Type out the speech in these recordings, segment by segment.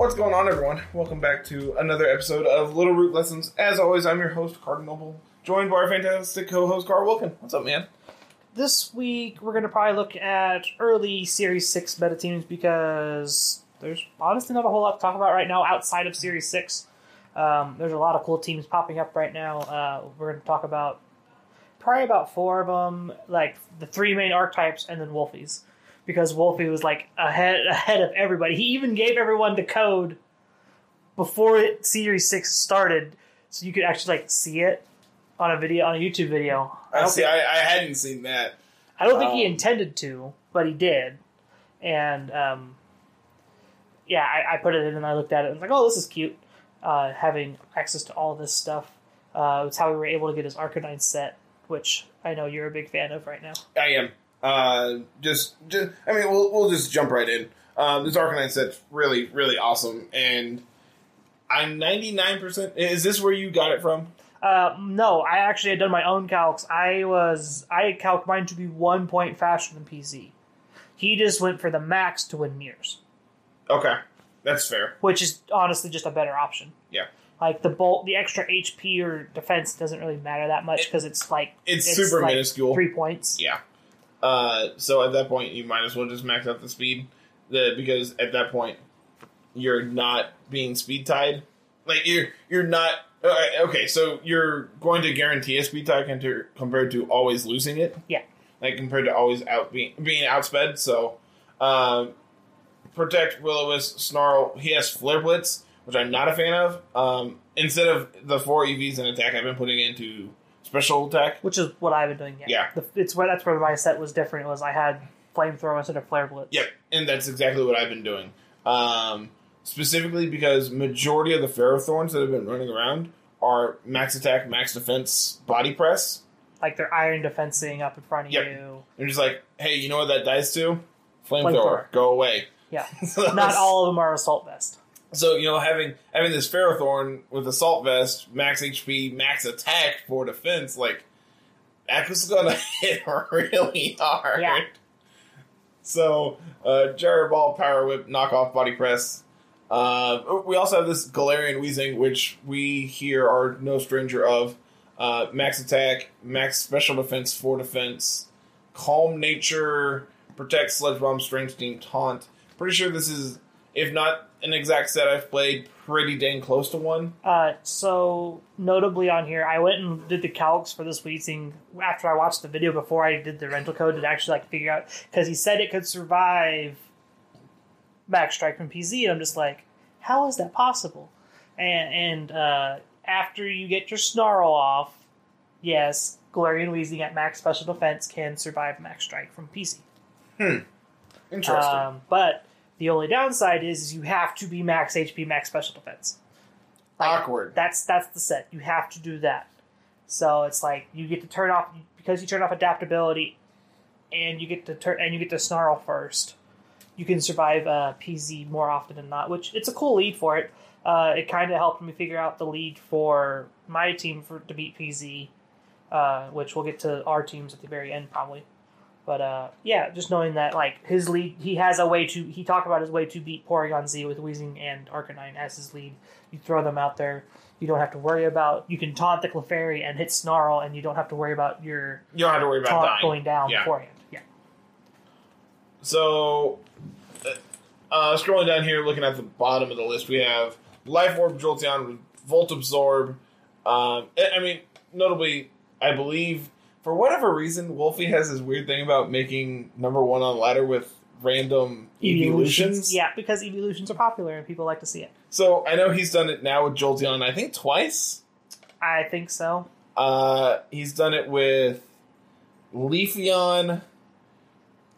What's going on, everyone? Welcome back to another episode of Little Root Lessons. As always, I'm your host, Cardinal Noble, joined by our fantastic co-host, Carl Wilkin. What's up, man? This week, we're going to probably look at early Series 6 meta teams because there's honestly not a whole lot to talk about right now outside of Series 6. Um, there's a lot of cool teams popping up right now. Uh, we're going to talk about probably about four of them, like the three main archetypes, and then Wolfies, because Wolfie was like ahead ahead of everybody. He even gave everyone the code before it, Series Six started, so you could actually like see it on a video on a YouTube video. I I don't see. think, I, I hadn't seen that. I don't think he Um, intended to, but he did, and um, yeah, I, I put it in and I looked at it and was like, oh, this is cute. Uh, having access to all this stuff. Uh, it's how we were able to get his Arcanine set, which I know you're a big fan of right now. I am. Uh, just, just. I mean, we'll we'll just jump right in. Um, this Arcanine set's really, really awesome, and I'm 99. percent Is this where you got it from? Uh, no, I actually had done my own calcs. I was I had calced mine to be one point faster than PZ. He just went for the max to win mirrors, Okay, that's fair. which is honestly just a better option. Yeah. Like the bolt, the extra HP or defense doesn't really matter that much because it's like It's, super like minuscule. three points. Yeah. Uh, so at that point, you might as well just max out the speed, the because at that point, you're not being speed tied. Like you're you're not uh, okay. So you're going to guarantee a speed tie compared compared to always losing it. Yeah. Like compared to always out being being outsped. So, um, protect Will-O-Wisp, Snarl. He has Flare Blitz, which I'm not a fan of. Um, instead of the four EVs in attack, I've been putting into special attack. which is what I've been doing. Yeah. the, it's where that's where my set was different. Was I had flamethrower instead of flare blitz. Yep, and that's exactly what I've been doing. Um, specifically because majority of the Ferrothorns that have been running around are max attack, max defense, body press. like they're iron defensing up in front of Yep. you. They're just like, hey, you know what that dies to? Flamethrower, Flamethrower. go away. Yeah, So not all of them are assault vest. So you know, having having this Ferrothorn with assault vest, max HP, max attack for defense, like that was gonna hit really hard. Yeah. So, uh, Gyro Ball, Power Whip, knockoff body press. Uh, we also have this Galarian Weezing, which we here are no stranger of. Uh, max attack, max special defense, for defense, calm nature, protect, sludge bomb, strange steam, taunt. Pretty sure this is, if not an exact set I've played, pretty dang close to one. Uh, so notably on here, I went and did the calcs for this Weezing after I watched the video before I did the rental code to actually like figure out because he said it could survive back strike from PZ, and I'm just like, how is that possible? And and uh, after you get your snarl off, yes, Galarian Weezing at max special defense can survive max strike from PZ. Hmm. Interesting. Um, but the only downside is, is you have to be max HP, max special defense. like, Awkward. That's that's the set. You have to do that. So it's like you get to turn off because you turn off adaptability, and you get to turn and you get to snarl first. You can survive uh, PZ more often than not, which it's a cool lead for it. Uh, it kind of helped me figure out the lead for my team for to beat PZ, uh, which we'll get to our teams at the very end probably. But uh, yeah, just knowing that like his lead, he has a way to. He talked about his way to beat Porygon Z with Weezing and Arcanine as his lead. You throw them out there. You don't have to worry about. You can taunt the Clefairy and hit Snarl, and you don't have to worry about your you don't have to worry about taunt dying. going down Yeah. beforehand. Yeah. So, uh, uh, scrolling down here, looking at the bottom of the list, we have Life Orb, Jolteon, Volt Absorb. Um, I I mean, notably, I believe for whatever reason, Wolfie has this weird thing about making number one on ladder with random evolutions. Yeah, because evolutions are popular and people like to see it. So I know he's done it now with Jolteon. I think twice. I think so. Uh, he's done it with Leafeon.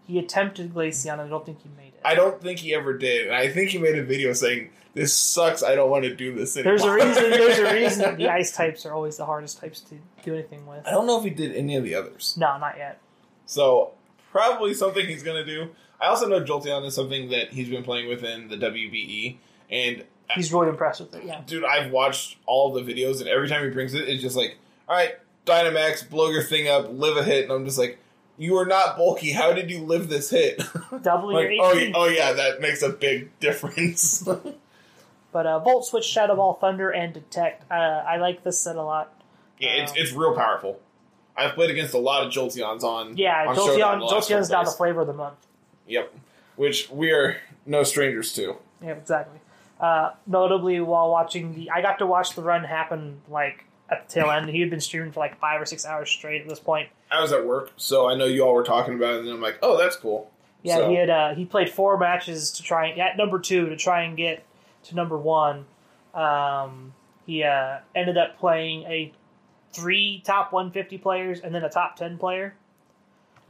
He attempted Glaceon. I don't think he made it. I don't think he ever did. And I think he made a video saying, "This sucks. I don't want to do this anymore." There's a reason. There's a reason the ice types are always the hardest types to do anything with. I don't know if he did any of the others. No, not yet. So probably something he's gonna do. I also know Jolteon is something that he's been playing with in the WBE, and He's really impressed with it. Yeah. dude, I've watched all the videos, and every time he brings it, it's just like, all right, Dynamax, blow your thing up, live a hit, and I'm just like, you are not bulky. How did you live this hit? Double like, your oh, HP. yeah- oh yeah, that makes a big difference. But uh, Volt Switch, Shadow Ball, Thunder, and Detect. Uh, I like this set a lot. Yeah, it's, Um, it's real powerful. I've played against a lot of Jolteons on Yeah, on Showdown Jolteon, the Jolteon's now the flavor of the month. Yep, which we are no strangers to. Yeah, exactly. Uh, notably, while watching the, I got to watch the run happen like at the tail end. He had been streaming for like five or six hours straight at this point. I was at work, so I know you all were talking about it, and I'm like, oh, that's cool. Yeah, So- he had uh, he played four matches to try at number two to try and get to number one. Um, he uh, ended up playing a three top 150 players and then a top 10 player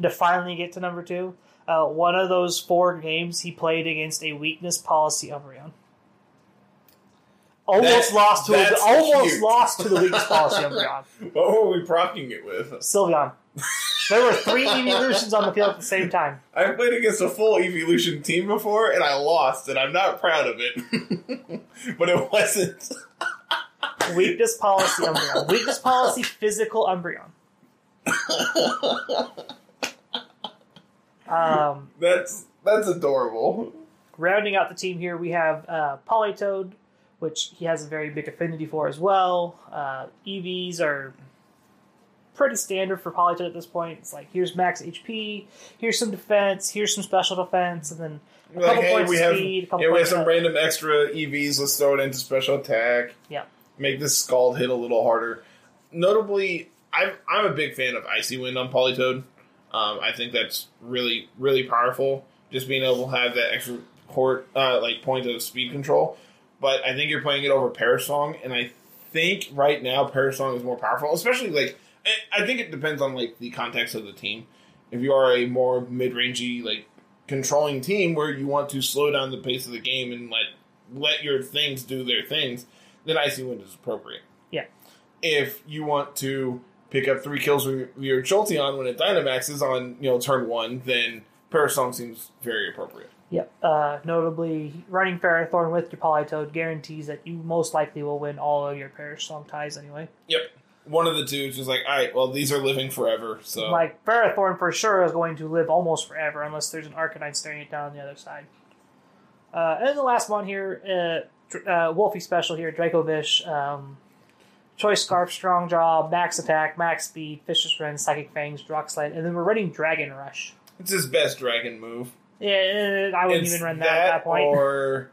to finally get to number two. Uh, one of those four games he played against a weakness policy Umbreon. Almost That's- lost to that's almost lost to the weakness policy Umbreon. What were we propping it with? Sylveon. There were three evolutions on the field at the same time. I've played against a full evolution team before, and I lost, and I'm not proud of it. but it wasn't. Weakness policy Umbreon. Weakness policy physical Umbreon. Um, That's that's adorable. rounding out the team here, we have uh, Politoed, which he has a very big affinity for as well. Uh, EVs are pretty standard for Politoed at this point. It's like here's max HP, here's some defense, here's some special defense, and then a Like, couple hey, points we of have speed, a couple yeah, we have some of- random extra EVs. Let's throw it into special attack. Yeah. make this scald hit a little harder. Notably, I'm I'm a big fan of Icy Wind on Politoed. Um, I think that's really really powerful. Just being able to have that extra port uh, like point of speed control. But I think you're playing it over Perish Song, and I think right now Perish Song is more powerful. Especially like I- think it depends on like the context of the team. If you are a more mid rangey like controlling team where you want to slow down the pace of the game and let let your things do their things, then Icy Wind is appropriate. Yeah. If you want to pick up three kills with your Jolteon when it Dynamaxes on you know turn one, then Perish Song seems very appropriate. Yep. Uh, notably, running Ferrothorn with your Politoed guarantees that you most likely will win all of your Perish Song ties anyway. Yep. One of the dudes is just like, all right, well, these are living forever, so Like, Ferrothorn for sure is going to live almost forever unless there's an Arcanine staring it down on the other side. Uh, and then the last one here, uh, uh, Wolfie Special here, Dracovish, um, Choice Scarf, Strong Jaw, Max Attack, Max Speed, Fishious Rend, Psychic Fangs, Rock Slide, and then we're running Dragon Rush. it's his best dragon move. Yeah, I wouldn't It's even run that, at that point. Or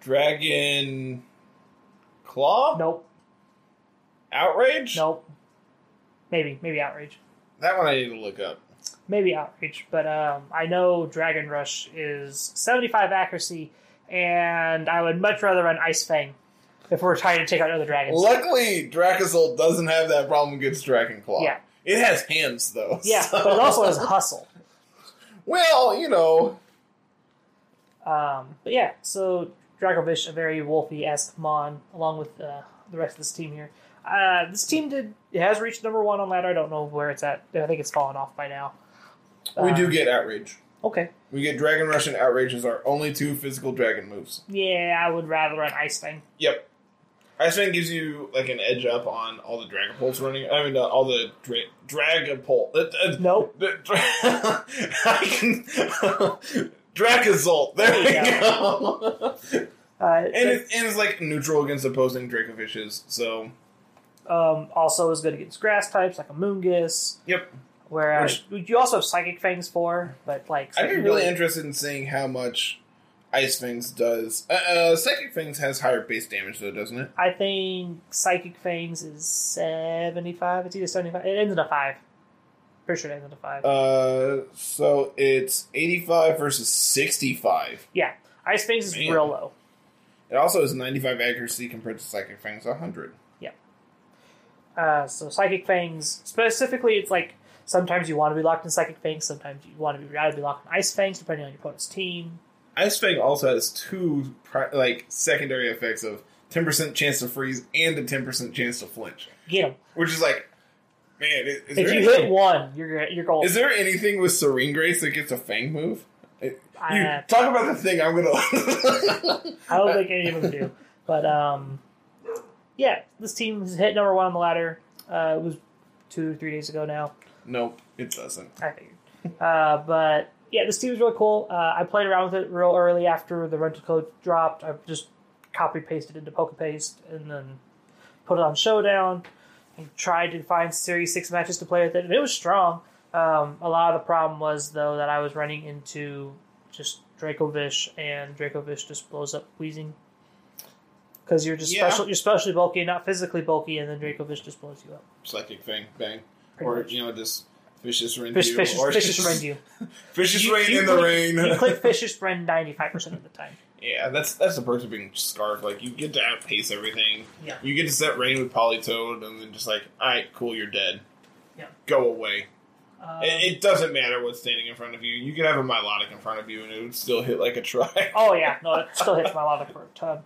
Dragon Claw? Nope, Outrage? nope. Maybe, maybe Outrage. That one I need to look up. maybe Outreach, but um, I know Dragon Rush is 75 accuracy, and I would much rather run Ice Fang if we're trying to take out other dragons. Luckily, Dracozolt doesn't have that problem against Dragon Claw. Yeah. It has hands, though. yeah, so- but it also has Hustle. Well, you know, Um, but yeah, so Dracovish, a very wolfy esque Mon, along with uh, the rest of this team here. Uh, this team did it has reached number one on ladder. I don't know where it's at. I think it's fallen off by now. we do Um, get Outrage. Okay. We get Dragon Rush and Outrage as our only two physical dragon moves. Yeah, I would rather run Ice Fang. Yep. Ice Fang gives you like an edge up on all the Dragon Pulse running. I mean, uh, all the dra- Dragon Pulse. Uh, uh, Nope. the dra- I can. Dracozolt. There There we you go. Uh, and, it, and it's like neutral against opposing Dracovishes. So, um, also is good against grass types like Amoonguss. yep. Whereas you also have Psychic Fangs for, but like I'd be really interested in seeing how much Ice Fangs does. Uh, uh, Psychic Fangs has higher base damage, though, doesn't it? I think Psychic Fangs is seventy five. It's either seventy five. It ends in a five. Pretty sure it ends in a five. Uh, so it's 85 versus 65. yeah, Ice Fangs is man. real low. It also has 95 accuracy compared to Psychic Fangs 100. Uh, so Psychic Fangs specifically, it's like sometimes you want to be locked in Psychic Fangs, sometimes you want to be rather be locked in Ice Fangs, depending on your opponent's team. Ice Fang also has two pri- like secondary effects of 10% chance to freeze and a 10% chance to flinch, Get them. which is like, man, is, is If there you anything, hit one, you're you're golden. is there anything with Serene Grace that gets a Fang move? It- you, Uh, talk about the thing I'm gonna. I don't think any of them do. But um, yeah, this team has hit number one on the ladder. Uh, it was two or three days ago now. nope, it doesn't. I figured. Uh, but yeah, this team is really cool. Uh, I played around with it real early after the rental code dropped. I just copy pasted into Pokepaste and then put it on Showdown. And tried to find Series Six matches to play with it, and it was strong. Um, a lot of the problem was though that I was running into just Dracovish, and Dracovish just blows up wheezing because you're just Yeah. special. You're specially bulky, not physically bulky, and then Dracovish just blows you up. Psychic thing, bang, Pretty or much. you know just vicious rend Fish, you, fish, or fish just rend you. vicious You- rain you in the click- rain. You click Fish's friend ninety five percent of the time. Yeah, that's that's the perks of being scarf. Like you get to outpace everything. Yeah. You get to set rain with Politoed, and then just like, all right, cool, you're dead. Yeah. Go away. Um, it, it doesn't matter what's standing in front of you. You could have a Milotic in front of you, and it would still hit like a truck. oh yeah, no, it still hits Milotic for a ton.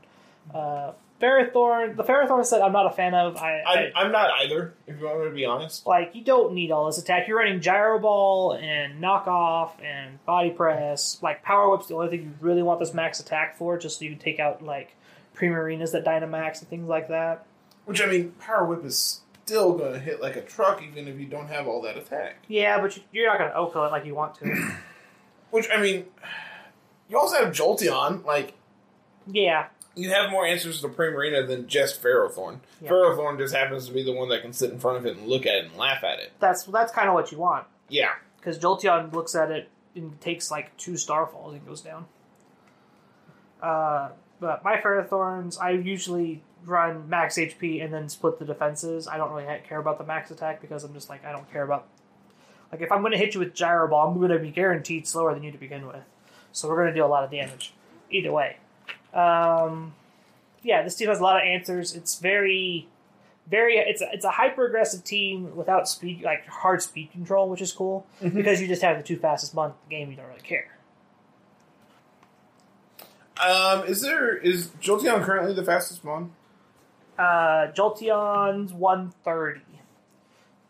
Uh, Ferrothorn, the Ferrothorn set I'm not a fan of. I, I I, I'm not either. If you want me to be honest. like you don't need all this attack. You're running gyro ball and knockoff and body press. Like power whip's the only thing you really want this max attack for, just so you can take out like Primarinas that Dynamax and things like that. Which I mean, Power Whip is still going to hit like a truck, even if you don't have all that attack. Yeah, but you- you're not gonna OHKO it like you want to. Which I mean, you also have Jolteon. Like yeah, you have more answers to Primarina than just Ferrothorn. Ferrothorn just happens to be the one that can sit in front of it and look at it and laugh at it. that's that's kind of what you want Yeah. because Jolteon looks at it and takes like two Starfalls and goes down. Uh, but my Ferrothorns, I usually run max HP and then split the defenses. I don't really care about the max attack because I'm just like I don't care about. Like if I'm going to hit you with Gyro Ball, I'm going to be guaranteed slower than you to begin with, so we're going to do a lot of damage. Either way, um, yeah, this team has a lot of answers. It's very, very. It's a, it's a hyper aggressive team without speed, like hard speed control, which is cool because you just have the two fastest mon in the game. You don't really care. Um, is there is Jolteon currently the fastest one? Uh, Jolteon's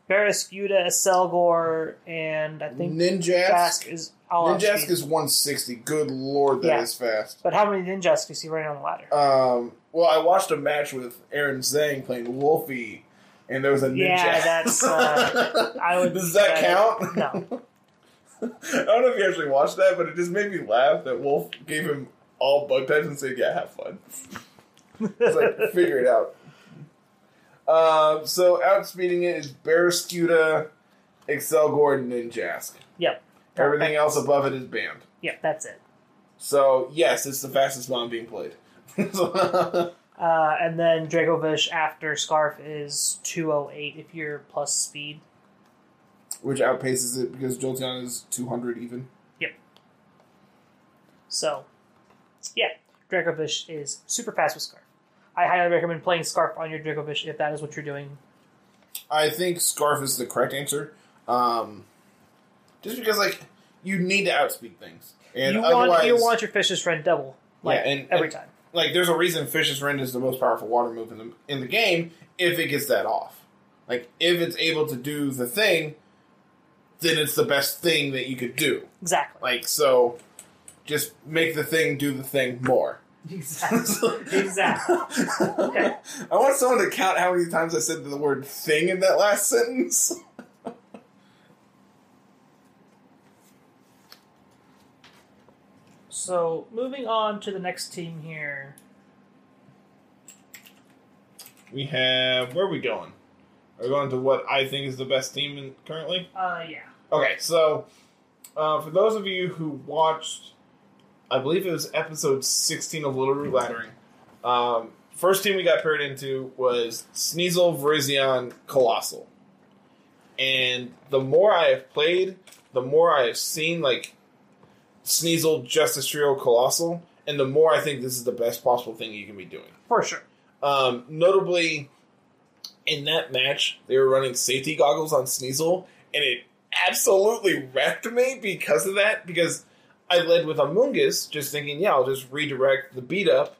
130. Barraskewda, Selgor, and I think Ninjask. Jask is all Ninjask is 160. Good lord, that is Yeah. fast. But how many Ninjas do you see running on the ladder? Um, well, I watched a match with Aaron Zheng playing Wolfie, and there was a Ninja. Yeah, that's, uh, I would Does that count? No. I don't know if you actually watched that, but it just made me laugh that Wolf gave him all bug types and said, "Yeah, have fun." It's like figure it out. Um, so outspeeding it is Barraskewda, Excel Gordon, and Jask. Yep. Everything else above it is banned. Yep, that's it. So yes, it's the fastest mon being played. Uh, and then Dracovish after Scarf is 208 if you're plus speed. Which outpaces it because Jolteon is 200 even. Yep. So, yeah, Dracovish is super fast with Scarf. I highly recommend playing Scarf on your Dracovish if that is what you're doing. I think Scarf is the correct answer. Um, just because, like, you need to outspeed things. And you otherwise, want you want your Fish's friend double, like Yeah, and- every and- time. like, there's a reason Fishious Rend is the most powerful water move in the, in the game if it gets that off. Like, if it's able to do the thing, then it's the best thing that you could do. Exactly. Like, so just make the thing do the thing more. Exactly. exactly. I want someone to count how many times I said the word thing in that last sentence. So moving on to the next team here. We have where are we going? Are we going to what I think is the best team in, currently? Uh, yeah. Okay, so uh, for those of you who watched, I believe it was episode sixteen of Little Root Laddering. Um, first team we got paired into was Sneasel, Virizion, Coalossal, and the more I have played, the more I have seen like Sneasel, Justice Trio, Coalossal, and the more I think this is the best possible thing you can be doing. For sure. Um, notably, in that match, they were running safety goggles on Sneasel, and it absolutely wrecked me because of that. Because I led with Amoonguss, just thinking, yeah, I'll just redirect the beat up,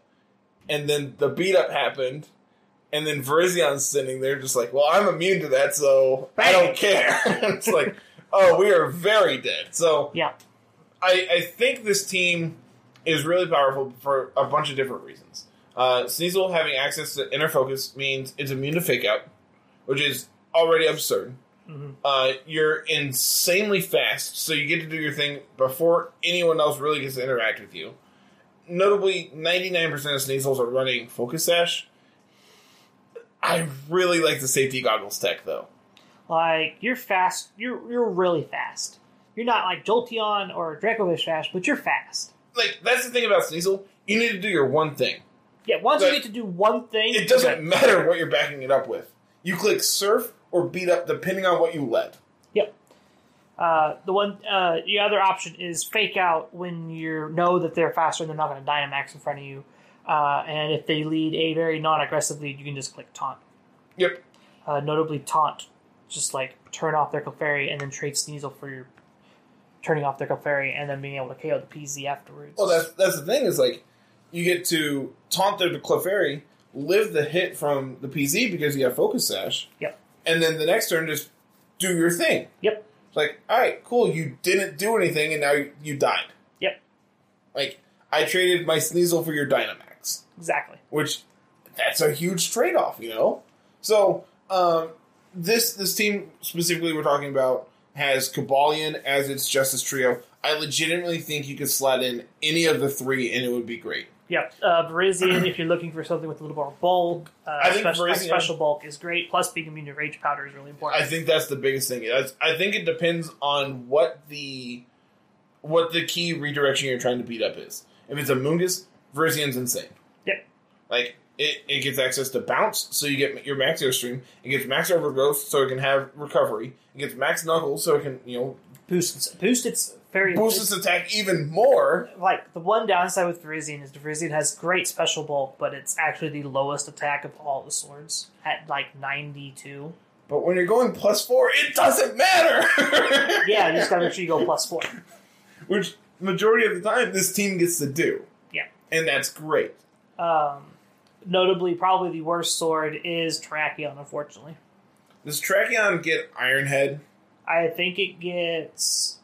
and then the beat up happened, and then Virizion's sitting there, just like, well, I'm immune to that, so I don't care. it's like, oh, we are very dead. So Yeah. I, I think this team is really powerful for a bunch of different reasons. Uh, Sneasel having access to inner focus means it's immune to fake out, which is already absurd. Mhm. Uh, you're insanely fast, so you get to do your thing before anyone else really gets to interact with you. notably, ninety nine percent of Sneasels are running Focus Sash. I really like the safety goggles tech though. Like you're fast. You're you're really fast. You're not like Jolteon or Dracovish fast, but you're fast. Like that's the thing about Sneasel. You need to do your one thing. Yeah, once But you get to do one thing, It doesn't matter what you're backing it up with. You click Surf or Beat Up depending on what you led. Yep. Uh, the one, uh, the other option is fake out when you know that they're faster and they're not going to Dynamax in front of you. Uh, and if they lead a very non-aggressive lead, you can just click taunt. Yep. Uh, notably, taunt, just like turn off their Clefairy and then trade Sneasel for your turning off their Clefairy and then being able to KO the PZ afterwards. Well, that's that's the thing is like you get to taunt their Clefairy, live the hit from the PZ because you have Focus Sash. Yep. And then the next turn, just do your thing. Yep. It's like, all right, cool. You didn't do anything, and now you, you died. Yep. Like I traded my Sneasel for your Dynamax, exactly. which that's a huge trade off, you know. So um, this this team specifically we're talking about has Cobalion as its Justice Trio. I legitimately think you could slot in any of the three, and it would be great. Yep. Uh, if you're looking for something with a little more bulk, uh, I think special, special bulk is great. Plus, being immune to Rage Powder is really important. I think that's the biggest thing. That's- I think it depends on what the what the key redirection you're trying to beat up is. If it's a Mungus, Virizion's insane. Yep. Like it, it gets access to bounce, so you get your max airstream. It gets max overgrowth, so it can have recovery. It gets max knuckles, so it can you know boost boost its very boost its attack even more. like the one downside with Virizion is Virizion has great special bulk, but it's actually the lowest attack of all the swords at like ninety two. But when you're going plus four, it doesn't matter. Yeah, you just gotta make sure you go plus four. Which majority of the time this team gets to do. Yeah. And that's great. Um, notably, probably the worst sword is Terrakion. Unfortunately, Does Terrakion get Iron Head? I think it gets.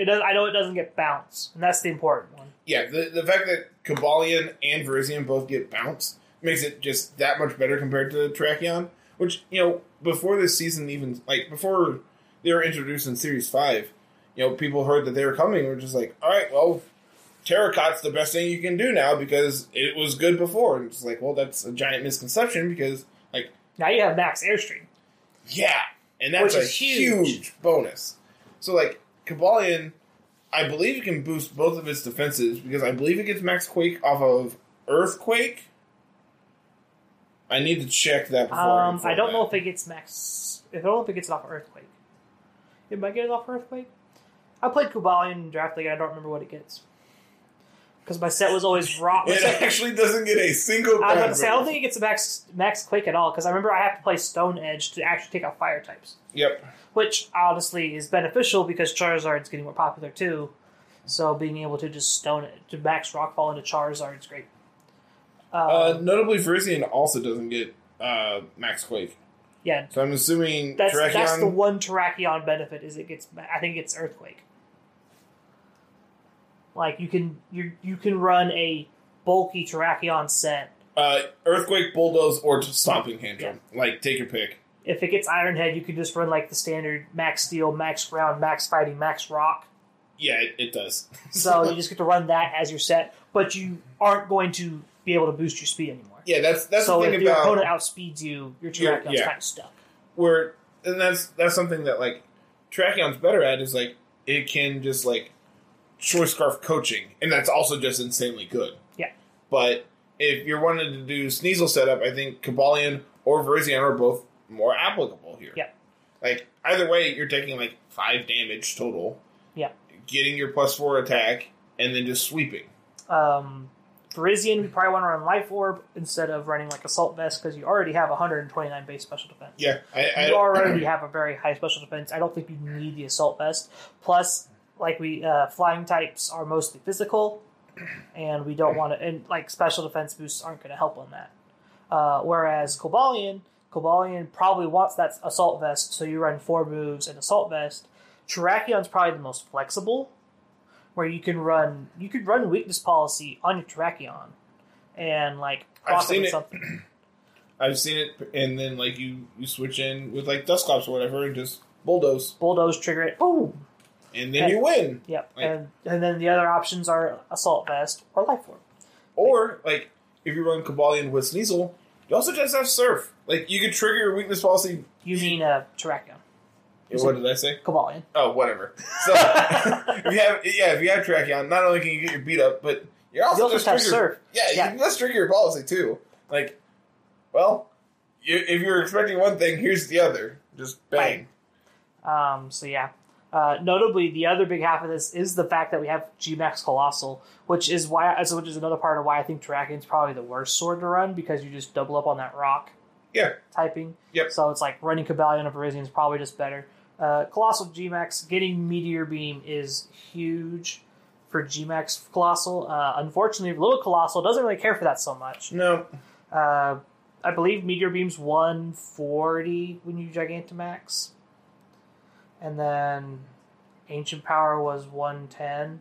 It does. I know it doesn't get bounce, and that's the important one. Yeah, the, the fact that Cobalion and Virizion both get bounce makes it just that much better compared to Terrakion. Which, you know, before this season even, like, before they were introduced in Series 5, you know, people heard that they were coming and were just like, alright, well, Terracot's the best thing you can do now because it was good before. And it's like, well, that's a giant misconception because, like, Now you have max airstream. yeah, and that's a huge. huge. bonus. So like Cobalion, I believe it can boost both of its defenses because I believe it gets max quake off of Earthquake. I need to check that before. Um, I don't that. know if it gets max. I don't know if it gets it off of Earthquake. It might get it off of Earthquake. I played Cobalion in Draft League. I don't remember what it gets because my set was always rock. It set- actually doesn't get a single. I was about to say I don't think it gets a max max Quake at all because I remember I have to play Stone Edge to actually take out fire types, Yep. which honestly is beneficial because Charizard's getting more popular too. So being able to just stone it to max Rockfall into Charizard is great. Uh, Um, notably, Virizion also doesn't get uh, max quake. yeah, So I'm assuming That's Terrakion. that's the one Terrakion benefit is it gets I think it's Earthquake. Like you can you you can run a bulky Terrakion set. uh, Earthquake, Bulldoze, or Stomping Tantrum. Like, take your pick. If it gets Iron Head, you can just run like the standard Max Steel, Max Ground, Max Fighting, Max Rock. Yeah, it, it does. So you just get to run that as your set, but you aren't going to be able to boost your speed anymore. yeah, that's that's so the if thing your about opponent outspeeds you, your Terrakion's yeah. kind of stuck. where and that's that's something that like Terrakion's better at is like it can just like choice scarf coaching, and that's also just insanely good. Yeah. But if you're wanting to do Sneasel setup, I think Cobalion or Virizion are both more applicable here. Yeah. Like either way, you're taking like five damage total. Yeah. Getting your plus four attack and then just sweeping. Um, Virizion, you probably want to run Life Orb instead of running like Assault Vest because you already have 129 base special defense. Yeah. I, I you already have a very high special defense. I don't think you need the Assault Vest. Plus, like we, uh, flying types are mostly physical, and we don't want to, and like special defense boosts aren't going to help on that. Uh, whereas Cobalion, Cobalion probably wants that Assault Vest, so you run four moves and Assault Vest. Terrakion's probably the most flexible, where you can run you could run weakness policy on your Terrakion, and like I've seen it. something. I've seen it, and then like you you switch in with like Dusclops or whatever, and just bulldoze. Bulldoze trigger it. Boom. And then you win. Yep. Like- and and then the other options are assault vest or life orb. Or like if you run Cobalion with Sneasel, you also just have Surf. Like you could trigger your weakness policy. You mean uh, Terrakion, What did I say? Cobalion. Oh, whatever. So if you have yeah, if you have Terrakion, not only can you get your beat up, but you're also You also just have trigger. Surf. Yeah, you Yeah. can just trigger your policy too. Like, well, you, if you're expecting one thing, here's the other. Just bang. Um, so yeah. Uh, notably, the other big half of this is the fact that we have Gmax Coalossal, which is why, as which is another part of why I think Terrakion's probably the worst sword to run because you just double up on that rock Yeah. typing. Yep. So it's like running Cobalion of Virizion is probably just better. Uh, Coalossal Gmax getting Meteor Beam is huge for Gmax Coalossal. Uh, unfortunately, Little Coalossal doesn't really care for that so much. No. Uh, I believe Meteor Beam's 140 when you Gigantamax. And then Ancient Power was 110.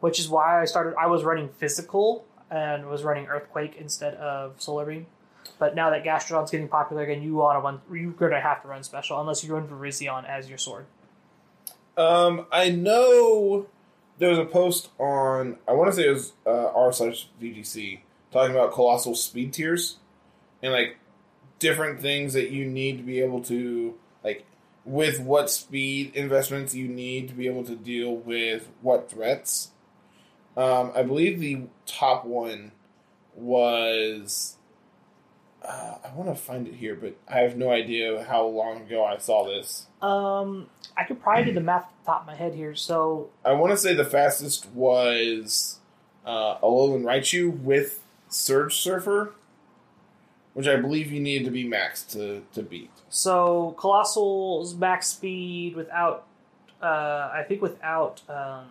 Which is why I started. I was running Physical and was running Earthquake instead of Solar Beam. But now that Gastrodon's getting popular again, you want to run. You're gonna have to run special unless you run Virizion as your sword. Um, I know there was a post on I want to say it was uh, r slash VGC talking about coalossal speed tiers and like different things that you need to be able to like with what speed investments you need to be able to deal with what threats. Um, I believe the top one was. Uh, I want to find it here, but I have no idea how long ago I saw this. Um, I could probably do the math off the top of my head here. So I want to say the fastest was uh, Alolan Raichu with Surge Surfer, which I believe you needed to be max to, to beat. So Coalossal's max speed without, uh, I think without, um,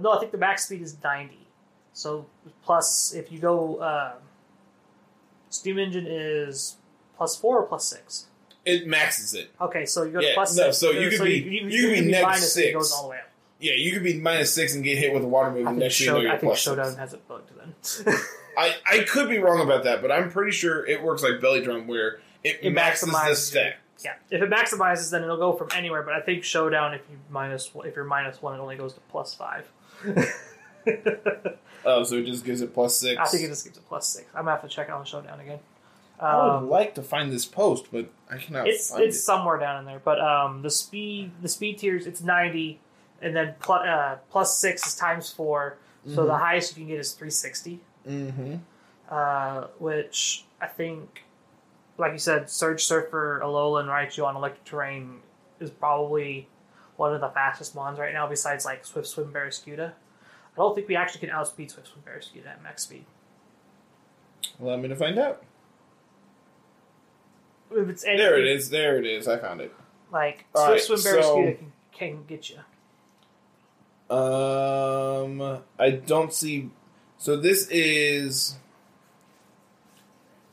no, I think the max speed is ninety. So plus, if you go, uh, Steam Engine is plus four or plus six. It maxes it. Okay, so you go to Yeah, plus no, six. so you could be- you could be next minus, and it goes all the way up. Yeah, you could be minus six and get hit with a water move, I and think, next thing you know I think Showdown six. has it bugged then. I, I could be wrong about that, but I'm pretty sure it works like Belly Drum, where it, It maxes the maximizes stack. yeah, if it maximizes, then it'll go from anywhere. But I think Showdown, if you minus, if you're minus one, it only goes to plus five. Oh, so it just gives it plus six. I think it just gives it plus six. I'm gonna have to check out showdown again. I would Um, like to find this post, but I cannot it's it's it. somewhere down in there, but um, the speed the speed tiers it's ninety, and then plus, uh, plus six is times four, so Mm-hmm. the highest you can get is three sixty, Mm-hmm. uh, which I think, like you said, Surge Surfer, Alola, and Raichu on electric terrain is probably one of the fastest mons right now, besides like Swift Swim Barraskewda. I don't think we actually can outspeed Swift Swim Barraskewda at max speed. Allow me to find out. If it's There it is. There it is. I found it. Like All Swift right, Swim Barraskewda so- can, can get you. Um, I don't see. So this is.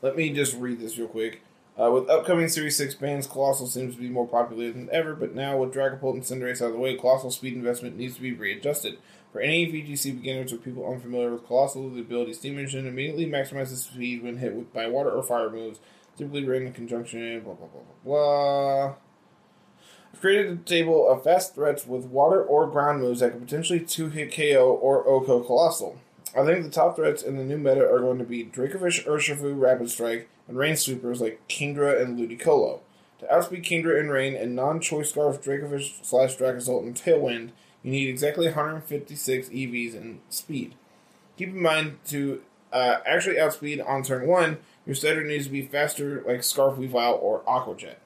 Let me just read this real quick. Uh, with upcoming Series 6 bans, Coalossal seems to be more popular than ever, but now with Dragapult and Cinderace out of the way, Coalossal speed investment needs to be readjusted. For any VGC beginners or people unfamiliar with Coalossal, the ability Steam Engine immediately maximizes speed when hit with, by water or fire moves, typically ran in conjunction, blah, blah, blah, blah, blah. Created a table of fast threats with water or ground moves that could potentially two hit KO or OKO Coalossal. I think the top threats in the new meta are going to be Dracovish, Urshifu, Rapid Strike, and Rain Sweepers like Kingdra and Ludicolo. To outspeed Kingdra in Rain and non choice scarf Dracovish slash Dracozolt and Tailwind, you need exactly 156 EVs in speed. Keep in mind to uh, actually outspeed on turn 1, your starter needs to be faster like Scarf Weavile or Aquajet.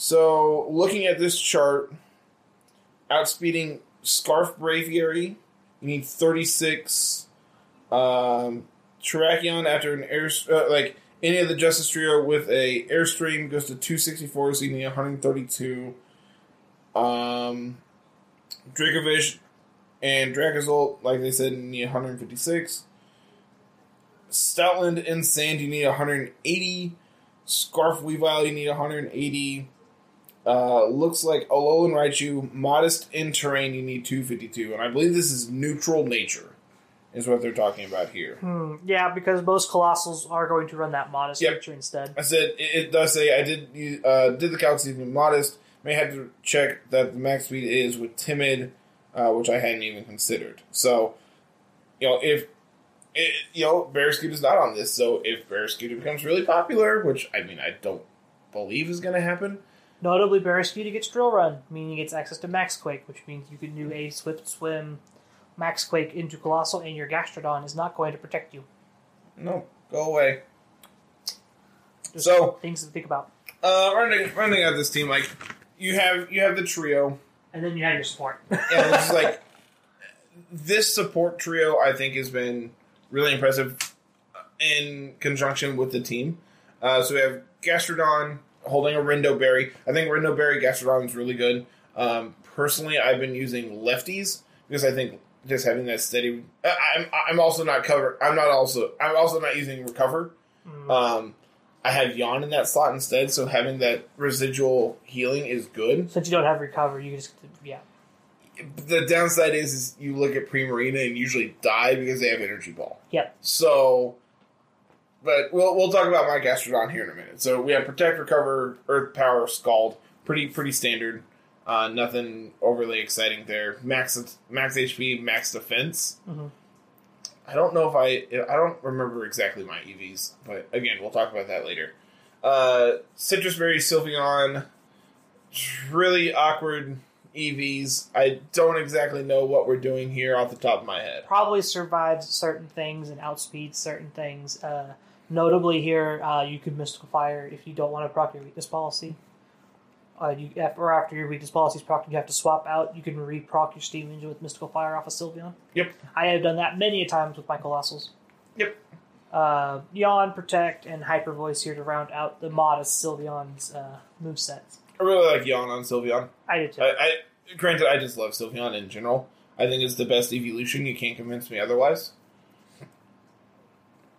So, looking at this chart, outspeeding Scarf Braviary, you need 36. Um, Terrakion after an air, uh, like any of the Justice Trio with a Airstream goes to 264, so you need 132. Um, Dracovish and Dracozolt, like they said, need 156. Stoutland and Sand, you need 180. Scarf Weavile, you need 180. Uh, looks like Alolan Raichu, modest in terrain, you need 252. And I believe this is neutral nature, is what they're talking about here. Hmm, yeah, because most coalossals are going to run that modest Yep. feature instead. I said it, it does say I did uh, did the even modest may have to check that the max speed is with timid, uh, which I hadn't even considered. So, you know, if it, you know Barraskewda is not on this, so if Barraskewda becomes really popular, which I mean I don't believe is going to happen, Notably, Barraskewda gets Drill Run, meaning he gets access to Max Quake, which means you can do a Swift Swim Max Quake into Coalossal, and your Gastrodon is not going to protect you. no, go away. Just So- things to think about. Uh, running running out of this team, like you have you have the trio, And then you have your support. yeah, it's like this support trio. I think has been really impressive in conjunction with the team. Uh, so we have Gastrodon holding a Rindo Berry. I think Rindo Berry Gastrodon is really good. Um, personally, I've been using lefties because I think just having that steady. I'm I'm also not covered. I'm not also I'm also not using recover. Mm. Um, I have yawn in that slot instead, so having that residual healing is good. Since you don't have Recover, you can just, yeah. The downside is, is you look at Primarina and usually die because they have energy ball. Yep. So, but we'll we'll talk about my Gastrodon here in a minute. So we have protect, recover, earth power, scald. Pretty pretty standard. Uh, nothing overly exciting there. Max max HP, max defense. Mhm. I don't know if I I don't remember exactly my EVs, but again we'll talk about that later. Uh, Sitrus Berry, Sylveon, really awkward EVs. I don't exactly know what we're doing here off the top of my head. Probably survives certain things and outspeeds certain things. Uh, notably, here, uh, you could Mystical Fire if you don't want to proc your weakness policy. Uh, you or after your weakness policy is proc, you have to swap out. You can re-proc your Steam Engine with Mystical Fire off of Sylveon. Yep. I have done that many a times with my Coalossals. Yep. Uh, Yawn, Protect, and Hyper Voice here to round out the modest Sylveon's uh, movesets. I really like Yawn on Sylveon. I do too. I, I granted I just love Sylveon in general. I think it's the best evolution. You can't convince me otherwise.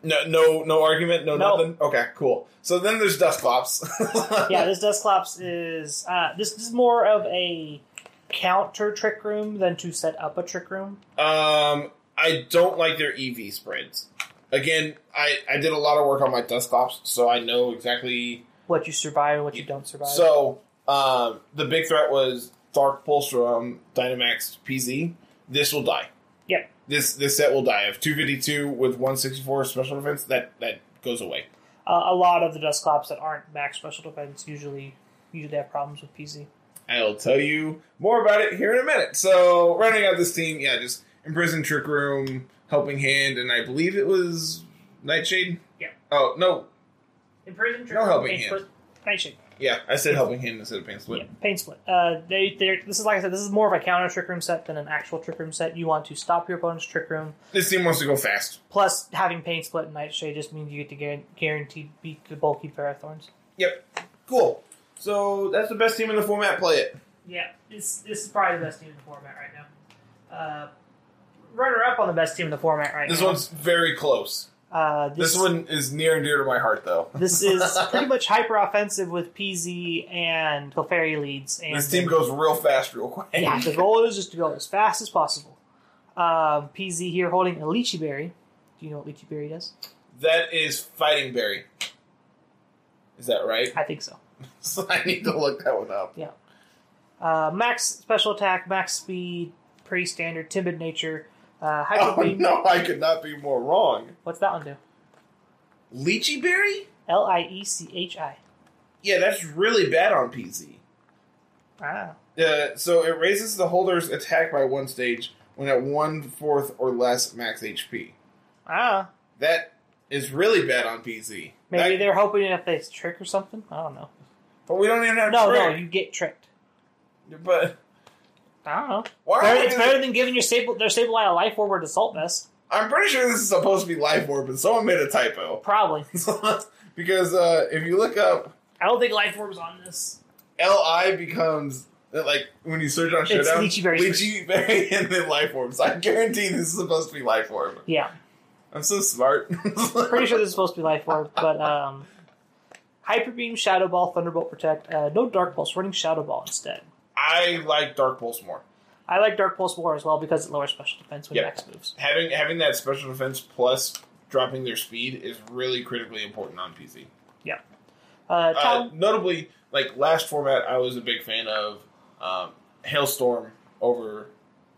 No, no, no argument, no, No. nothing. Okay, cool. So then there's Dusclops. yeah, this Dusclops is uh, this, this is more of a counter trick room than to set up a trick room. Um, I don't like their EV spreads. Again, I I did a lot of work on my Dusclops, so I know exactly. What you survive and what you don't survive. So um, the big threat was Dark Pulse from Dynamax PZ. This will die. This this set will die. Fifty two with one sixty four special defense, that that goes away. uh, a lot of the Dusclops that aren't max special defense usually usually have problems with PZ. I'll tell you more about it here in a minute. So running out this team, yeah, just imprison trick room, helping hand, and I believe it was Nightshade. Yeah. Oh no, Imprison trick No helping hand. Nightshade. Yeah, I said helping hand instead of pain split. Yeah, pain split. Uh, they, they're, this is like I said. This is more of a counter trick room set than an actual trick room set. You want to stop your opponent's trick room. This team wants to go fast. Plus, having pain split and nightshade just means you get to guar- guaranteed beat the bulky Parathorns. Yep, cool. So that's the best team in the format. Play it. Yeah, this this is probably the best team in the format right now. Uh, runner up on the best team in the format right This now. This one's very close. Uh, This one is near and dear to my heart, though. This is pretty much hyper offensive with PZ and Clefairy leads. And This team goes real fast, real quick. Yeah, the goal is just to go as fast as possible. Um, PZ here holding a Liechi Berry. Do you know what Liechi Berry does? That is Fighting Berry. Is that right? I think so. So I need to look that one up. Yeah. Uh, max special attack, max speed, pretty standard, timid nature. Uh, Oh no, I could not be more wrong. What's that one do? Liechi Berry? L I E C H I. Yeah, that's really bad on PZ. Ah. Uh, so it raises the holder's attack by one stage when at one fourth or less max HP. Ah. That is really bad on PZ. Maybe That- they're hoping if they trick or something. I don't know. but we don't even have No, no, trick. you get tricked. But I don't know. why? Better- it's better than giving your stable their Sableye a life orb or assault vest. I'm pretty sure this is supposed to be life orb, but someone made a typo. Probably. because uh, if you look up I don't think life orb's on this. Li becomes like when you search on It's Showdown, Liechi Berry. Liechi Berry, and then Life Orb. So I guarantee this is supposed to be Life Orb. Yeah. I'm so smart. Pretty sure this is supposed to be life orb, but um, Hyper Beam, Shadow Ball, Thunderbolt, Protect. Uh, no Dark Pulse, running Shadow Ball instead. I like Dark Pulse more. I like Dark Pulse more as well because it lowers special defense when Yep. Max moves. Having having that special defense plus dropping their speed is really critically important on PZ. Uh, Uh, notably, like last format, I was a big fan of um, Hailstorm over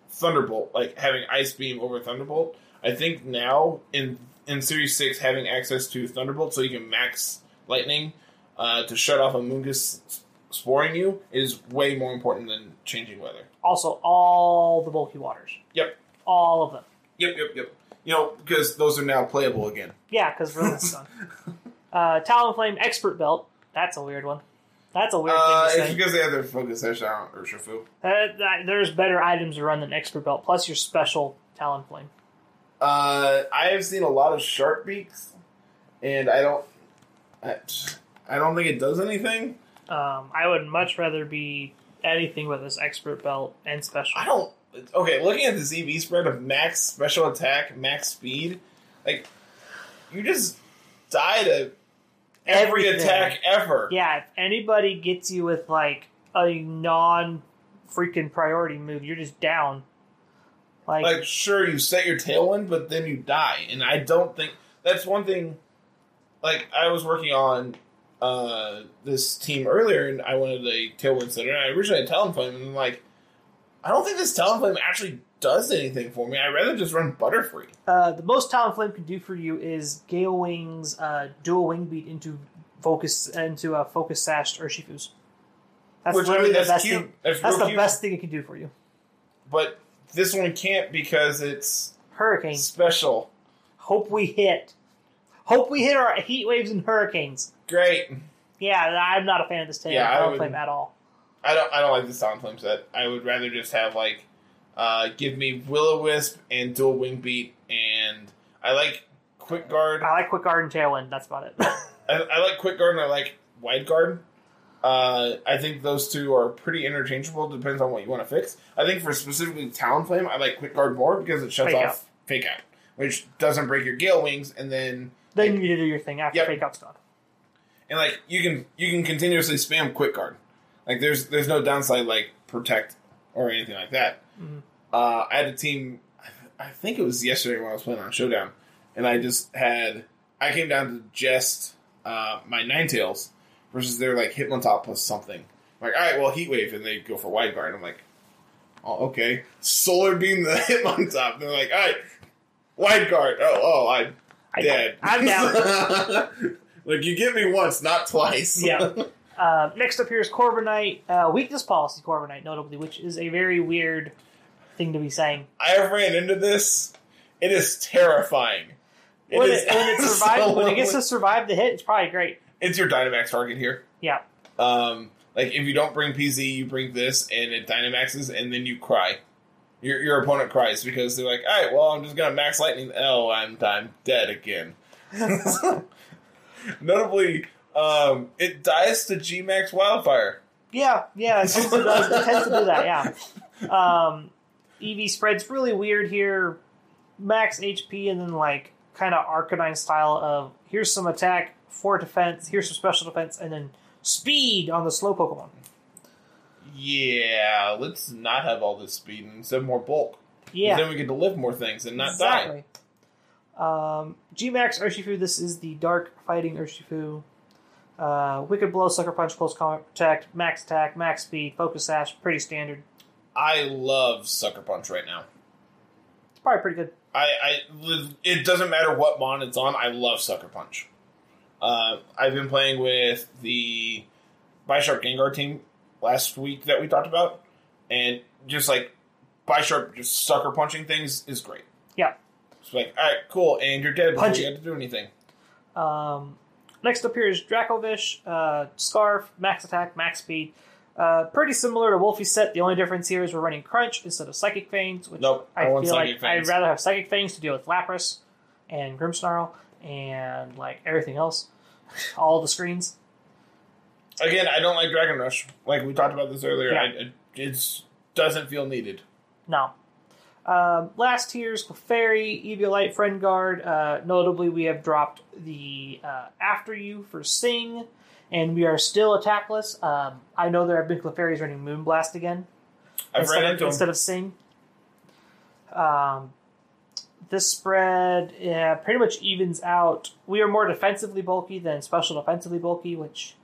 Thunderbolt, like having Ice Beam over Thunderbolt. I think now in in Series Six, having access to Thunderbolt, so you can max Lightning uh, to shut off Amoonguss sporing you, is way more important than changing weather. Also, all the bulky waters. Yep. All of them. Yep, yep, yep. You know, because those are now playable again. Yeah, because Verlin's done. Uh, Talonflame Expert Belt. That's a weird one. That's a weird Uh, thing to it's say. because they have their focus on Urshifu. Uh, there's better items to run than Expert Belt, plus your special Talonflame. Uh, I have seen a lot of sharp beaks, and I don't, I, I don't think it does anything. Um, I would much rather be anything with this Expert Belt and special. I don't. Okay, looking at the EV spread of max special attack, max speed, like you just die to every Everything. attack ever. Yeah, if anybody gets you with like a non freaking priority move, you're just down. Like, Like, sure, you set your tailwind, but then you die, and I don't think that's one thing. Like, I was working on uh, this team earlier, and I wanted a tailwind center. And I originally had Talonflame, and I'm like, I don't think this Talonflame actually does anything for me. I'd rather just run Butterfree. uh, the most Talonflame can do for you is Gale Wings uh, dual wing beat into focus into a focus sashed Urshifus. That's Which, I mean, the that's best cute. thing. That's That's the cute. best thing it can do for you. But this one can't because it's Hurricane. special. Hope we hit. Hope we hit our heat waves and hurricanes. Great. Yeah, I'm not a fan of this tail Yeah, I Talonflame would- at all. I don't. I don't like this Talonflame set. I would rather just have like, uh, give me Will o Wisp and dual wing beat, and I like quick guard. I like Quick Guard and Tailwind. That's about it. I, I like quick guard and I like wide guard. Uh, I think those two are pretty interchangeable. Depends on what you want to fix. I think for specifically Talonflame, I like quick guard more because it shuts Fake off out. fake out, which doesn't break your gale wings, and then then you do your thing after Yep. Fake Out's done. And like you can you can continuously spam quick guard. Like there's there's no downside like protect or anything like that. Mhm. Uh, I had a team. I think it was yesterday when I was playing on Showdown, and I just had I came down to just uh, my tails versus their like Hitmontop plus something. like all right, well Heat Wave, and they go for Wide Guard. I'm like, oh okay, Solar Beam the Hitmontop. And they're like, all right, Wide Guard. Oh oh, I'm I, dead. I'm down. like you give me once, not twice. Yeah. Uh, next up here is Corviknight. Uh, weakness policy Corviknight, notably, which is a very weird thing to be saying. I have ran into this. It is terrifying. It When is it, when, it survives, when it gets to survive the hit, it's probably great. it's your Dynamax target here. Yeah. Um, like if you don't bring PZ, you bring this, and it Dynamaxes, and then you cry. Your your opponent cries because they're like, all right, well, I'm just gonna max lightning. Oh, I'm I'm dead again. Notably, um, it dies to G Max Wildfire. Yeah, yeah, it tends to, does, it tends to do that, yeah. Um, EV spread's really weird here. Max HP and then, like, kind of Arcanine style of here's some attack, four defense, here's some special defense, and then speed on the slow Pokemon. Yeah, let's not have all this speed and instead more bulk. Yeah. Then we get to live more things and not die. Um, G-Max Urshifu, this is the Dark Fighting Urshifu. Uh, Wicked Blow, Sucker Punch, Close Contact, Max Attack, Max Speed, Focus Sash, pretty standard. I love Sucker Punch right now. It's probably pretty good. I, I it doesn't matter what mon it's on. I love Sucker Punch. Uh, I've been playing with the Bisharp Gengar team last week that we talked about, and just like Bisharp just sucker punching things is great. Yeah. It's like, all right, cool, and you're dead before Punch you it. have to do anything. Um, next up here is Dracovish, uh, Scarf, Max Attack, Max Speed. Uh, pretty similar to Wolfie's set. The only difference here is we're running Crunch instead of Psychic Fangs, which Nope, I, I, want feel Psychic like Fangs. I'd rather have Psychic Fangs to deal with Lapras and Grimmsnarl and like everything else, all the screens. Again, I don't like Dragon Rush. Like we talked about this earlier, Yeah. I, it it's, doesn't feel needed. No. Um, last tier's Clefairy, Eviolite, Friend Guard. Uh, notably, we have dropped the uh, After You for Sing, and we are still attackless. Um, I know there have been Clefairies running Moonblast again I've instead, ran of, into instead of Sing. Um, this spread yeah, pretty much evens out. We are more defensively bulky than special defensively bulky, which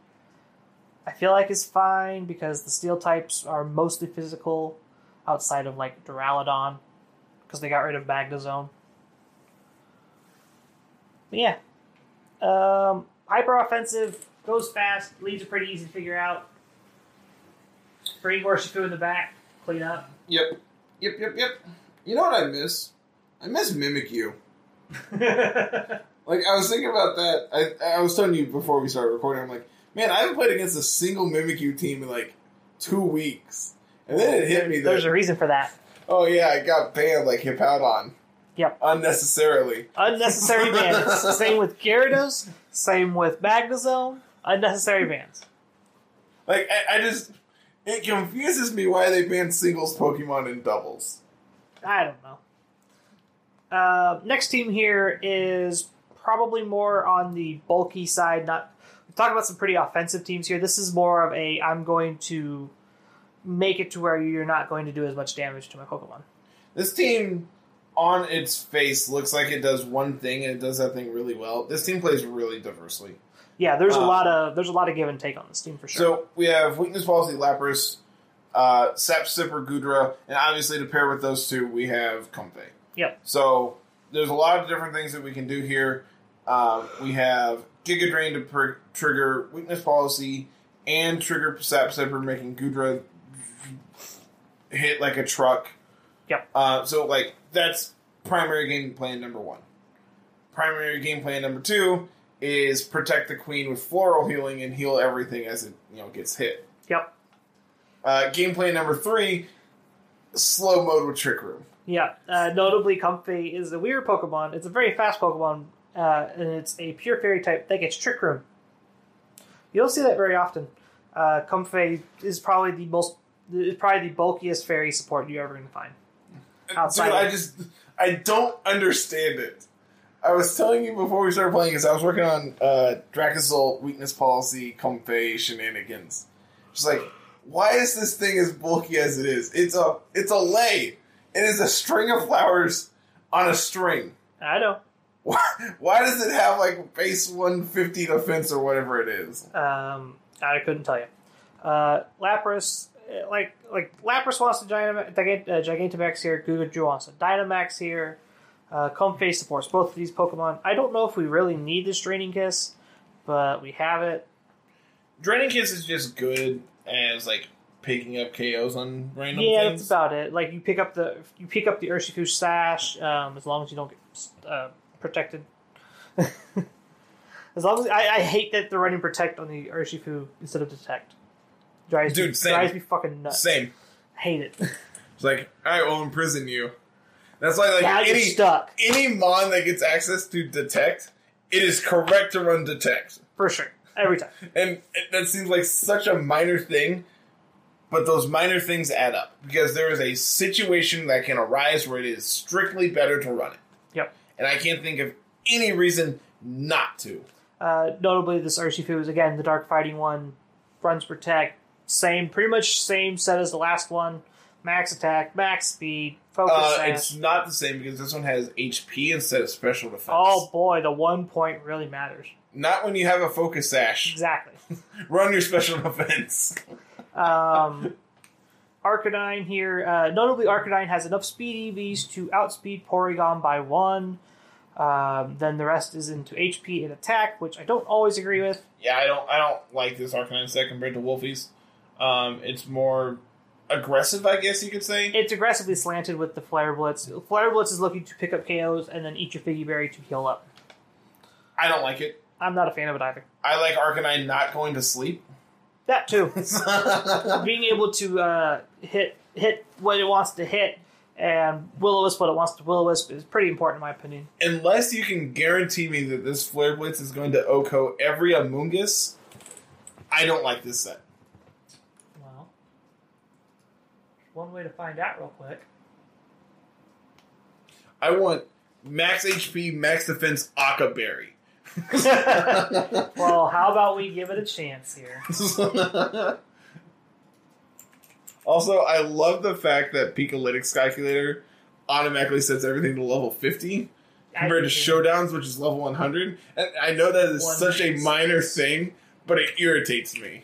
I feel like is fine because the steel types are mostly physical, outside of like Duraludon, because they got rid of Magnezone. But yeah, um, hyper offensive goes fast, leads are pretty easy to figure out. Bring Urshifu in the back, clean up. Yep. Yep, yep, yep. You know what I miss? I miss Mimikyu. Like I was thinking about that. I I was telling you before we started recording. I'm like, man, I haven't played against a single Mimikyu team in like two weeks, and then it hit me There's a reason for that. Oh yeah, I got banned like Hippowdon. Yep. Unnecessarily. Unnecessary bans. same with Gyarados. Same with Magnezone. Unnecessary bans. Like I, I just it confuses me why they banned singles Pokemon and doubles. I don't know. Uh, next team here is probably more on the bulky side. Not we talk about some pretty offensive teams here. This is more of a I'm going to make it to where you're not going to do as much damage to my Pokemon. This team on its face looks like it does one thing and it does that thing really well. This team plays really diversely. Yeah, there's a Uh, lot of there's a lot of give and take on this team for sure. So we have weakness policy Lapras, uh, Sap Sipper Goodra, and obviously to pair with those two we have Comfey. Yep. So there's a lot of different things that we can do here. Um, we have Giga Drain to per- trigger weakness policy and trigger Sap Sipper, making Goodra hit like a truck. Yep. Uh, so like that's primary game plan number one. Primary game plan number two is protect the queen with floral healing and heal everything as it you know gets hit. Yep. Uh, game plan number three, slow mode with Trick Room. Yeah, uh, notably, Comfey is a weird Pokemon. It's a very fast Pokemon, uh, and it's a pure fairy type that gets Trick Room. You don't see that very often. Uh, Comfey is probably the most, is probably the bulkiest fairy support you're ever going to find. Outside Dude, I just I don't understand it. I was telling you before we started playing, because I was working on uh, Dracozolt weakness policy Comfey shenanigans. Just like, why is this thing as bulky as it is? It's a it's a lay. It is a string of flowers on a string. I know. Why, why does it have like base 150 defense or whatever it is? Um, I couldn't tell you. Uh, Lapras, like like Lapras wants to Gigant, uh, Gigantamax here. Gugaju wants to Dynamax here. Uh, Comfey supports both of these Pokemon. I don't know if we really need this Draining Kiss, but we have it. Draining Kiss is just good as like picking up KOs on random yeah, things. that's about it. Like you pick up the you pick up the Urshifu Sash um, as long as you don't get uh, protected. as long as I, I hate that they're running Protect on the Urshifu instead of Detect. Drives me, Dude, same. drives me fucking nuts. Same. Hate it. It's like, I will imprison you. That's why, like, now you're any stuck any mon that gets access to detect, it is correct to run detect, for sure every time. and it, that seems like such a minor thing, but those minor things add up because there is a situation that can arise where it is strictly better to run it, Yep. and I can't think of any reason not to. Uh, notably, this Urshifu is again the Dark Fighting one. Runs Protect, same, pretty much same set as the last one. Max attack, max speed, focus. Uh, sash. it's not the same because this one has HP instead of special defense. oh boy, the one point really matters. Not when you have a focus sash. Exactly. Run your special defense. Um, Arcanine here. Uh, notably, Arcanine has enough speed EVs to outspeed Porygon by one. Um, then the rest is into HP and attack, which I don't always agree with. Yeah, I don't I don't like this Arcanine set compared to Wolfie's. Um, it's more aggressive, I guess you could say. It's aggressively slanted with the Flare Blitz. Flare Blitz is looking to pick up KOs and then eat your Figgy Berry to heal up. I don't like it. I'm not a fan of it either. I like Arcanine not going to sleep. That too. Being able to uh, hit hit what it wants to hit and will wisp what it wants to will wisp is pretty important in my opinion. Unless you can guarantee me that this Flare Blitz is going to OHKO every Amoonguss, I don't like this set. Well, one way to find out real quick. I want max HP, max defense, Occa Berry. well, how about we give it a chance here? also, I love the fact that Pikalytics Calculator automatically sets everything to level 50 compared to Showdowns, which is level 100. And I know that is such a minor thing, but it irritates me.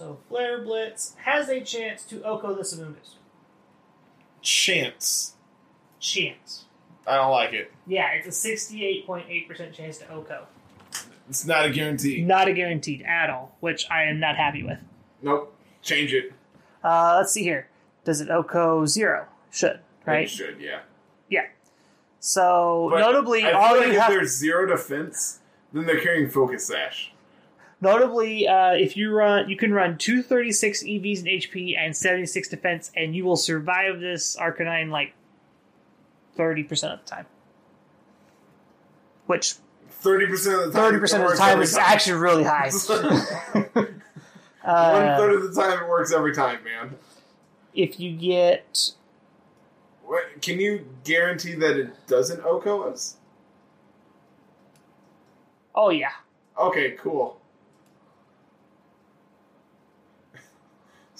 So Flare Blitz has a chance to OHKO the Amoonguss. Chance. Chance. I don't like it. Yeah, it's a 68.8% chance to OHKO. It's not a guarantee. Not a guaranteed at all, which I am not happy with. Nope. Change it. Uh, let's see here. Does it OHKO zero? Should, It right? should, yeah. Yeah. So But notably, I all like you if have there's zero defense, then they're carrying Focus Sash. Notably, uh, if you run, you can run 236 EVs in HP and 76 defense, and you will survive this Arcanine like 30% of the time. Which Thirty percent of the time. 30% of the time is actually really high. One Uh, third of the time it works every time, man. if you get. Can you guarantee that it doesn't OHKO us? Oh, yeah. Okay, cool.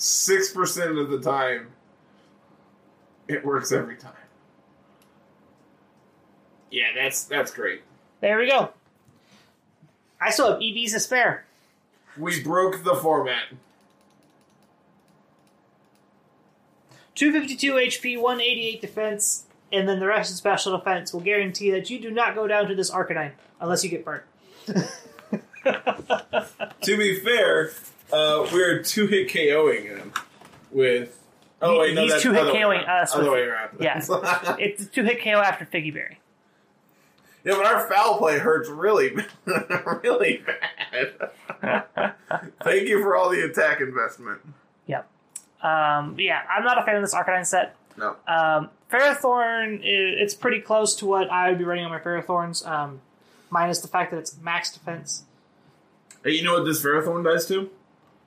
Six percent of the time, it works every time. Yeah, that's that's great. There we go. I still have EVs to spare. We broke the format. 252 HP, 188 defense, and then the rest of special defense will guarantee that you do not go down to this Arcanine unless you get burnt. To be fair, uh, we're two hit KOing him with. Oh wait, no, he's that's two-hit other way around. us Other with- way around. Yeah. it's two hit KO after Figgy Berry. yeah, but our foul play hurts really, really bad. Thank you for all the attack investment. Yep. Um, yeah, I'm not a fan of this Arcanine set. No. Um, Ferrothorn, it's pretty close to what I would be running on my Ferrothorns, um, minus the fact that it's max defense. Hey, you know what this Ferrothorn does too?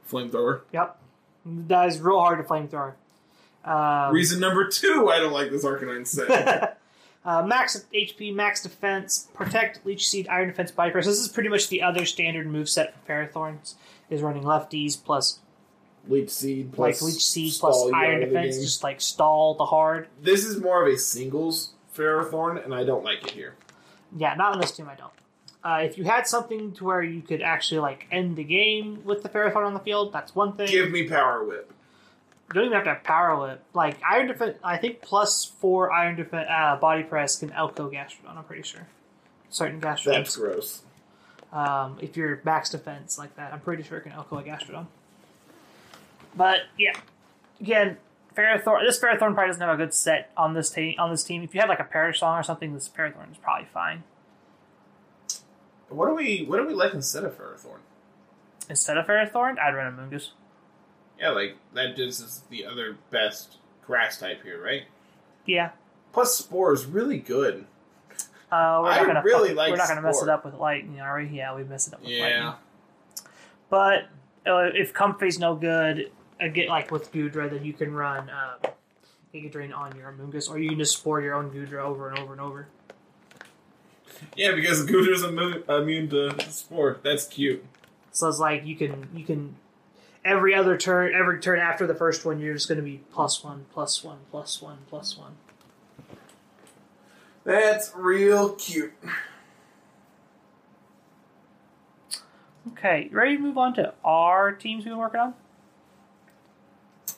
Flamethrower. Yep. That is real hard to flamethrower. Um, Reason number two, I don't like this Arcanine set. uh, max HP, max defense, protect, leech seed, iron defense, body press. This is pretty much the other standard move set for Ferrothorns. Is running lefties plus Leech Seed plus like leech seed plus you iron out of the defense, just like stall the hard. This is more of a singles Ferrothorn, and I don't like it here. Yeah, not on this team. I don't. Uh, if you had something to where you could actually like end the game with the Ferrothorn on the field, that's one thing. Give me Power Whip. you don't even have to have power whip. Like iron defense, I think plus four iron defense uh, body press can OHKO Gastrodon. I'm pretty sure. Certain That's Gastrodons. gross. Um, if you're max defense like that, I'm pretty sure it can OHKO a Gastrodon. But yeah, again, Ferrothorn. This Ferrothorn probably doesn't have a good set on this team. On this team, if you had like a Perish Song or something, this Ferrothorn is probably fine. What do we What do we like instead of Ferrothorn? Instead of Ferrothorn, I'd run a Mungus. Yeah, like that is the other best grass type here, right? Yeah. Plus, Spore is really good. Uh, we're I not gonna really fuck- like we're not gonna mess Spore. it up with lightning, are we? Yeah, we messed it up with lightning. Yeah, But uh, if Comfey's no good, again, like with Goodra, then you can run Giga Drain on your Amoonguss, or you can just spore your own Goodra over and over and over. Yeah, because Goodra's immune, immune to Spore. That's cute. So it's like you can you can every other turn, every turn after the first one, you're just going to be plus one, plus one, plus one, plus one. That's real cute. Okay, ready to move on to our teams we've been working on?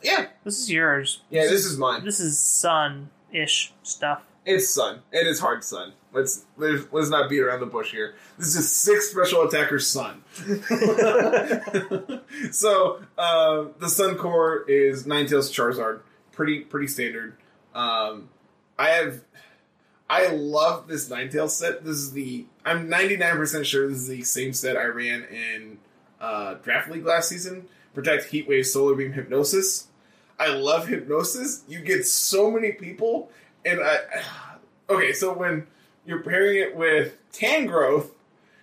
Yeah, This is yours. yeah. This is mine. This is sun ish stuff. It's Sun. It is hard Sun. Let's let's, not beat around the bush here. This is six special attackers Sun. so uh, the Sun core is Ninetales Charizard. Pretty pretty standard. Um, I have. I love this Ninetales set. This is the. I'm 99% sure this is the same set I ran in uh, Draft League last season. Protect, Heat Wave, Solar Beam, Hypnosis. I love Hypnosis. You get so many people, and I. Okay, so when you're pairing it with Tangrowth,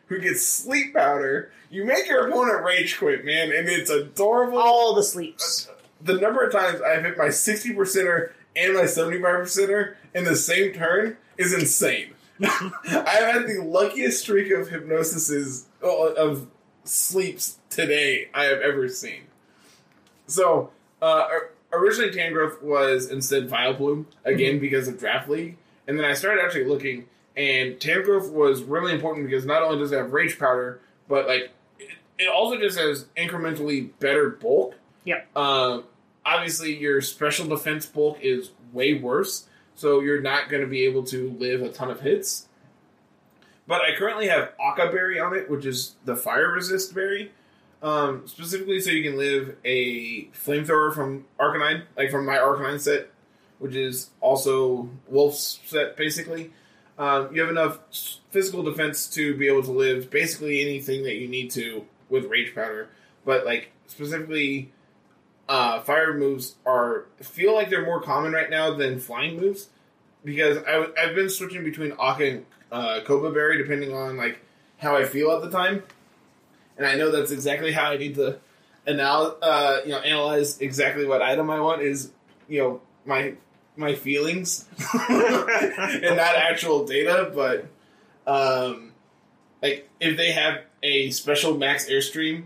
who gets Sleep Powder, you make your opponent rage quit, man, and it's adorable. All the sleeps. The number of times I've hit my 60 percenter and my 75 percenter in the same turn is insane. I've had the luckiest streak of hypnosises uh, of sleeps today I have ever seen. So, uh, originally Tangrowth was instead Vileplume, again because of Draft League. And then I started actually looking, and Tangrowth was really important because not only does it have Rage Powder, but like it, it also just has incrementally better bulk. Yeah. Um, obviously, your special defense bulk is way worse, so you're not going to be able to live a ton of hits. But I currently have Occa Berry on it, which is the fire resist berry. Um, specifically, so you can live a flamethrower from Arcanine, like from my Arcanine set, which is also Wolf's set, basically. Um, you have enough physical defense to be able to live basically anything that you need to with Rage Powder. But, like, specifically, uh, fire moves are feel like they're more common right now than flying moves because I, w- I've been switching between Occa and uh, Coba Berry depending on, like, how I feel at the time and I know that's exactly how I need to anal- uh, you know analyze exactly what item I want is you know my my feelings and not actual data, but um, like if they have a special max airstream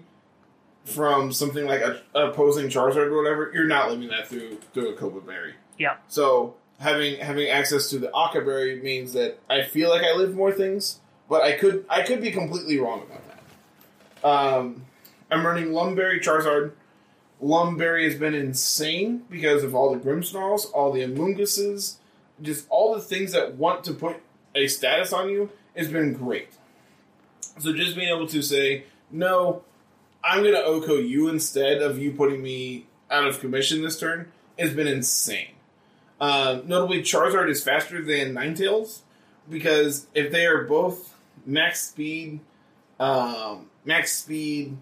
from something like a, opposing Charizard or whatever, you're not living that through through a Coba Berry. Yeah. So having having access to the Occa Berry means that I feel like I live more things, but I could I could be completely wrong about that. Um, I'm running Lum Berry Charizard. Lum Berry has been insane because of all the Grimmsnarls, all the Amoongusses, just all the things that want to put a status on you has been great. So just being able to say, no, I'm going to OHKO you instead of you putting me out of commission this turn has been insane. Uh, notably, Charizard is faster than Ninetales because if they are both max speed, um, max speed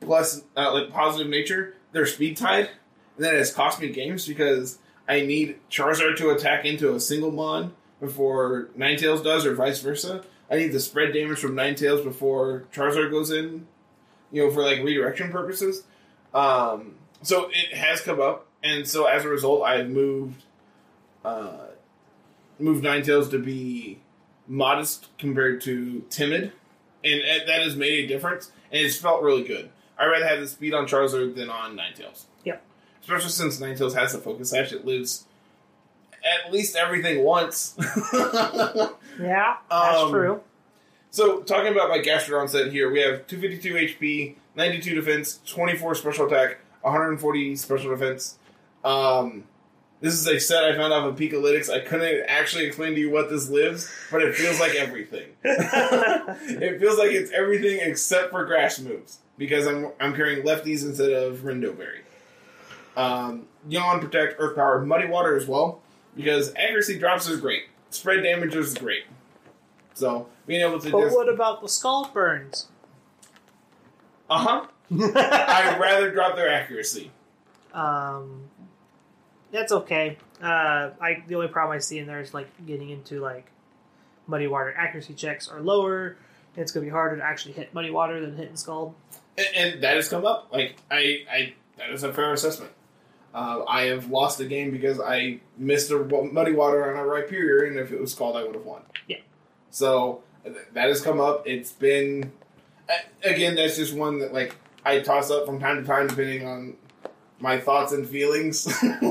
plus uh, like positive nature, they're speed tied, and that has cost me games because I need Charizard to attack into a single mon before Ninetales does, or vice versa. I need to spread damage from Ninetales before Charizard goes in, you know, for like redirection purposes. Um, so it has come up, and so as a result, I've moved, uh, moved Ninetales to be modest compared to timid, and uh, that has made a difference, and it's felt really good. I'd rather have the speed on Charizard than on Ninetales. Yep. Especially since Ninetales has the focus sash, it lives at least everything once. Yeah, that's Um, true. So, talking about my Gastrodon set here, we have 252 HP, 92 defense, 24 special attack, 140 special defense. Um, this is a set I found off of Pikalytics. I couldn't actually explain to you what this lives, but it feels like everything. it feels like it's everything except for grass moves because I'm I'm carrying lefties instead of Rindo Berry. Um, Yawn, Protect, Earth Power, Muddy Water as well because accuracy drops is great. Spread damage is great. So being able to But just what about the skull burns? uh huh. I'd rather drop their accuracy. um, that's okay. Uh, I the only problem I see in there is like getting into like muddy water accuracy checks are lower. and It's gonna be harder to actually hit muddy water than hitting skull. And, and that has come up. Like I, I that is a fair assessment. Uh, I have lost the game because I missed a muddy water on a Rhyperior, and if it was called, I would have won. Yeah. So that has come up. It's been again. That's just one that like I toss up from time to time, depending on my thoughts and feelings.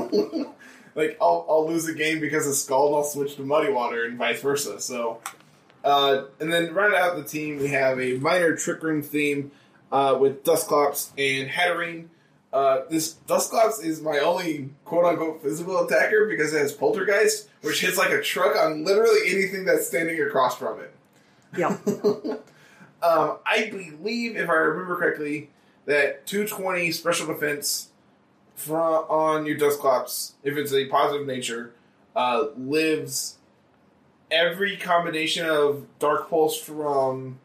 like I'll, I'll lose a game because of Scald, I'll switch to Muddy Water, and vice versa. So, uh, and then round out the team, we have a minor Trick Room theme uh, with Dusclops and Hatterene. Uh, this Dusclops is my only quote unquote physical attacker because it has Poltergeist, which hits like a truck on literally anything that's standing across from it. Yeah. um, I believe, if I remember correctly, that 220 special defense from on your Dusclops, if it's a positive nature, uh, lives every combination of Dark Pulse from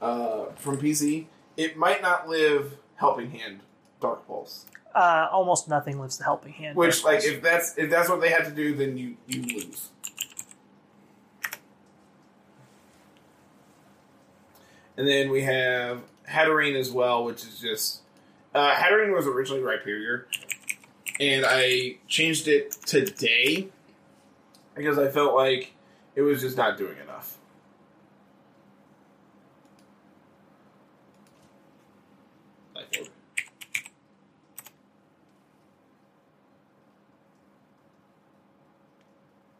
uh, from PZ. It might not live Helping Hand Dark Pulse, Uh, almost nothing lives the helping hand. which like if that's if that's what they had to do, then you you lose. And then we have Hatterene as well, which is just uh, Hatterene was originally Rhyperior, and I changed it today because I felt like it was just not doing enough. Life orb.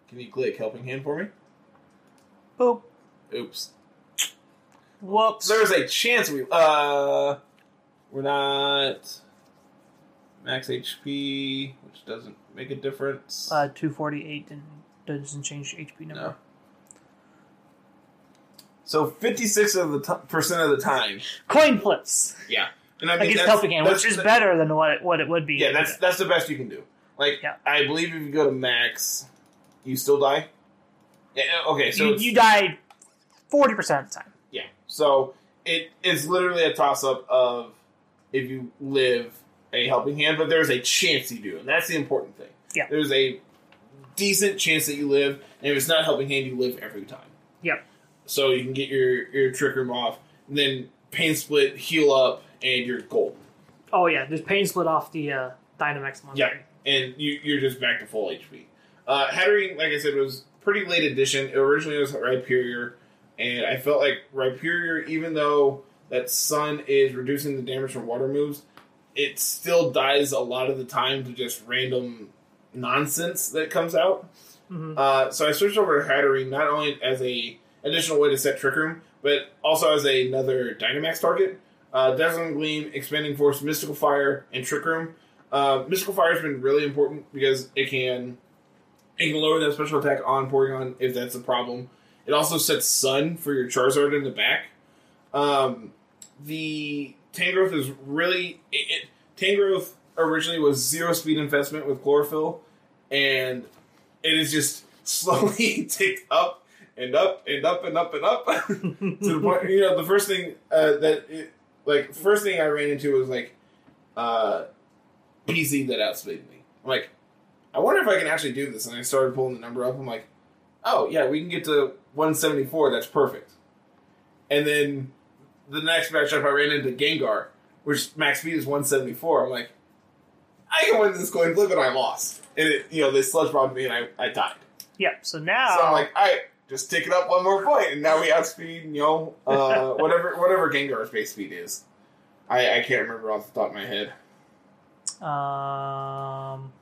Can you click helping hand for me? Boop. Oops. Whoops. There's a chance we uh we're not max HP, which doesn't make a difference. Uh, 248 and doesn't change HP number. No. So 56 of the t- percent of the time, Coin flips yeah. And I against that's- helping hand, which is that- better than what it, what it would be. Yeah, that's that's the best you can do. Like, Yeah. I believe if you go to max, you still die. Yeah. Okay. So you, it's- you die 40% of the time. Yeah. So it is literally a toss up of if you live a helping hand, but there's a chance you do, and that's the important thing. Yeah. There's a decent chance that you live, and if it's not helping hand, you live every time. Yep. So you can get your your trick room off, and then pain split, heal up, and you're golden. Oh, yeah, there's pain split off the uh, Dynamax monster. Yeah. And you, you're just back to full HP. Uh, Hatterene, like I said, was pretty late edition. It originally was Rhyperior, and I felt like Rhyperior, even though that Sun is reducing the damage from water moves, it still dies a lot of the time to just random nonsense that comes out. Mhm. Uh, so I switched over to Hatterene not only as a additional way to set Trick Room, but also as a, another Dynamax target. Uh, Dazzling Gleam, Expanding Force, Mystical Fire, and Trick Room. Uh, Mystical Fire has been really important because it can it can lower that special attack on Porygon if that's a problem. It also sets Sun for your Charizard in the back. Um, the Tangrowth is really it, it, Tangrowth originally was zero speed investment with chlorophyll, and it is just slowly ticked up and up and up and up and up to the point. You know, the first thing uh, that it, like first thing I ran into was like uh, PZ that outspeeded me. I'm like, I wonder if I can actually do this. And I started pulling the number up. I'm like, oh yeah, we can get to 174. That's perfect. And then the next matchup, I ran into Gengar, which max speed is 174. I'm like, I can win this coin flip, and I lost. And it, you know, they sludge bombed me, and I, I died. Yep, so now. So I'm like, all right, just tick it up one more point, and now we outspeed, you know, uh, whatever whatever Gengar's base speed is. I, I can't remember off the top of my head. Um,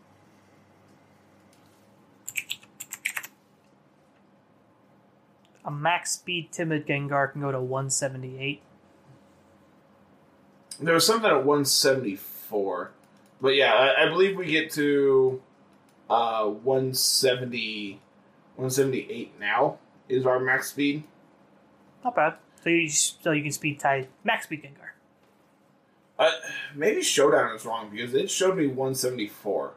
a max speed timid Gengar can go to 178. There was something at 174, but yeah, I, I believe we get to uh, 170, 178 now is our max speed. Not bad. So you so you can speed tie max speed Gengar. Uh, maybe Showdown is wrong because it showed me 174.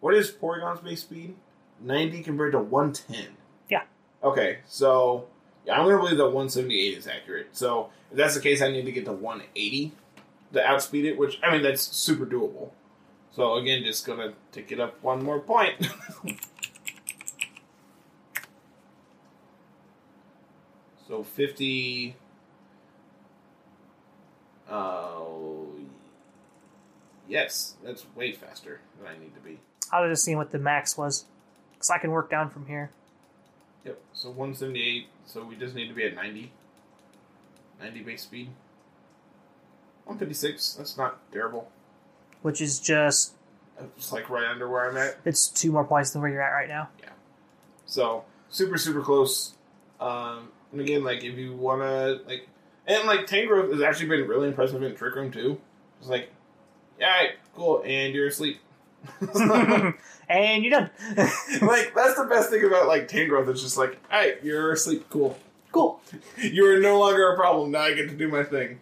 What is Porygon's base speed? 90 compared to 110. Okay, so yeah, I'm gonna believe that 178 is accurate. So if that's the case, I need to get to 180 to outspeed it, which I mean that's super doable. So again, just gonna tick it up one more point. so 50. Oh, yes, that's way faster than I need to be. I was just seeing what the max was, because I can work down from here. Yep. So 178. So we just need to be at 90. 90 base speed. 156. That's not terrible. Which is just It's like right under where I'm at. it's two more points than where you're at right now. Yeah. So super super close. Um, and again, like if you wanna like, and like Tangrowth has actually been really impressive in Trick Room too. It's like, yeah, all right, cool, and you're asleep. and you're done. like that's the best thing about like Tangrowth. It's just like, all right, you're asleep, cool. cool. You are no longer a problem. Now I get to do my thing.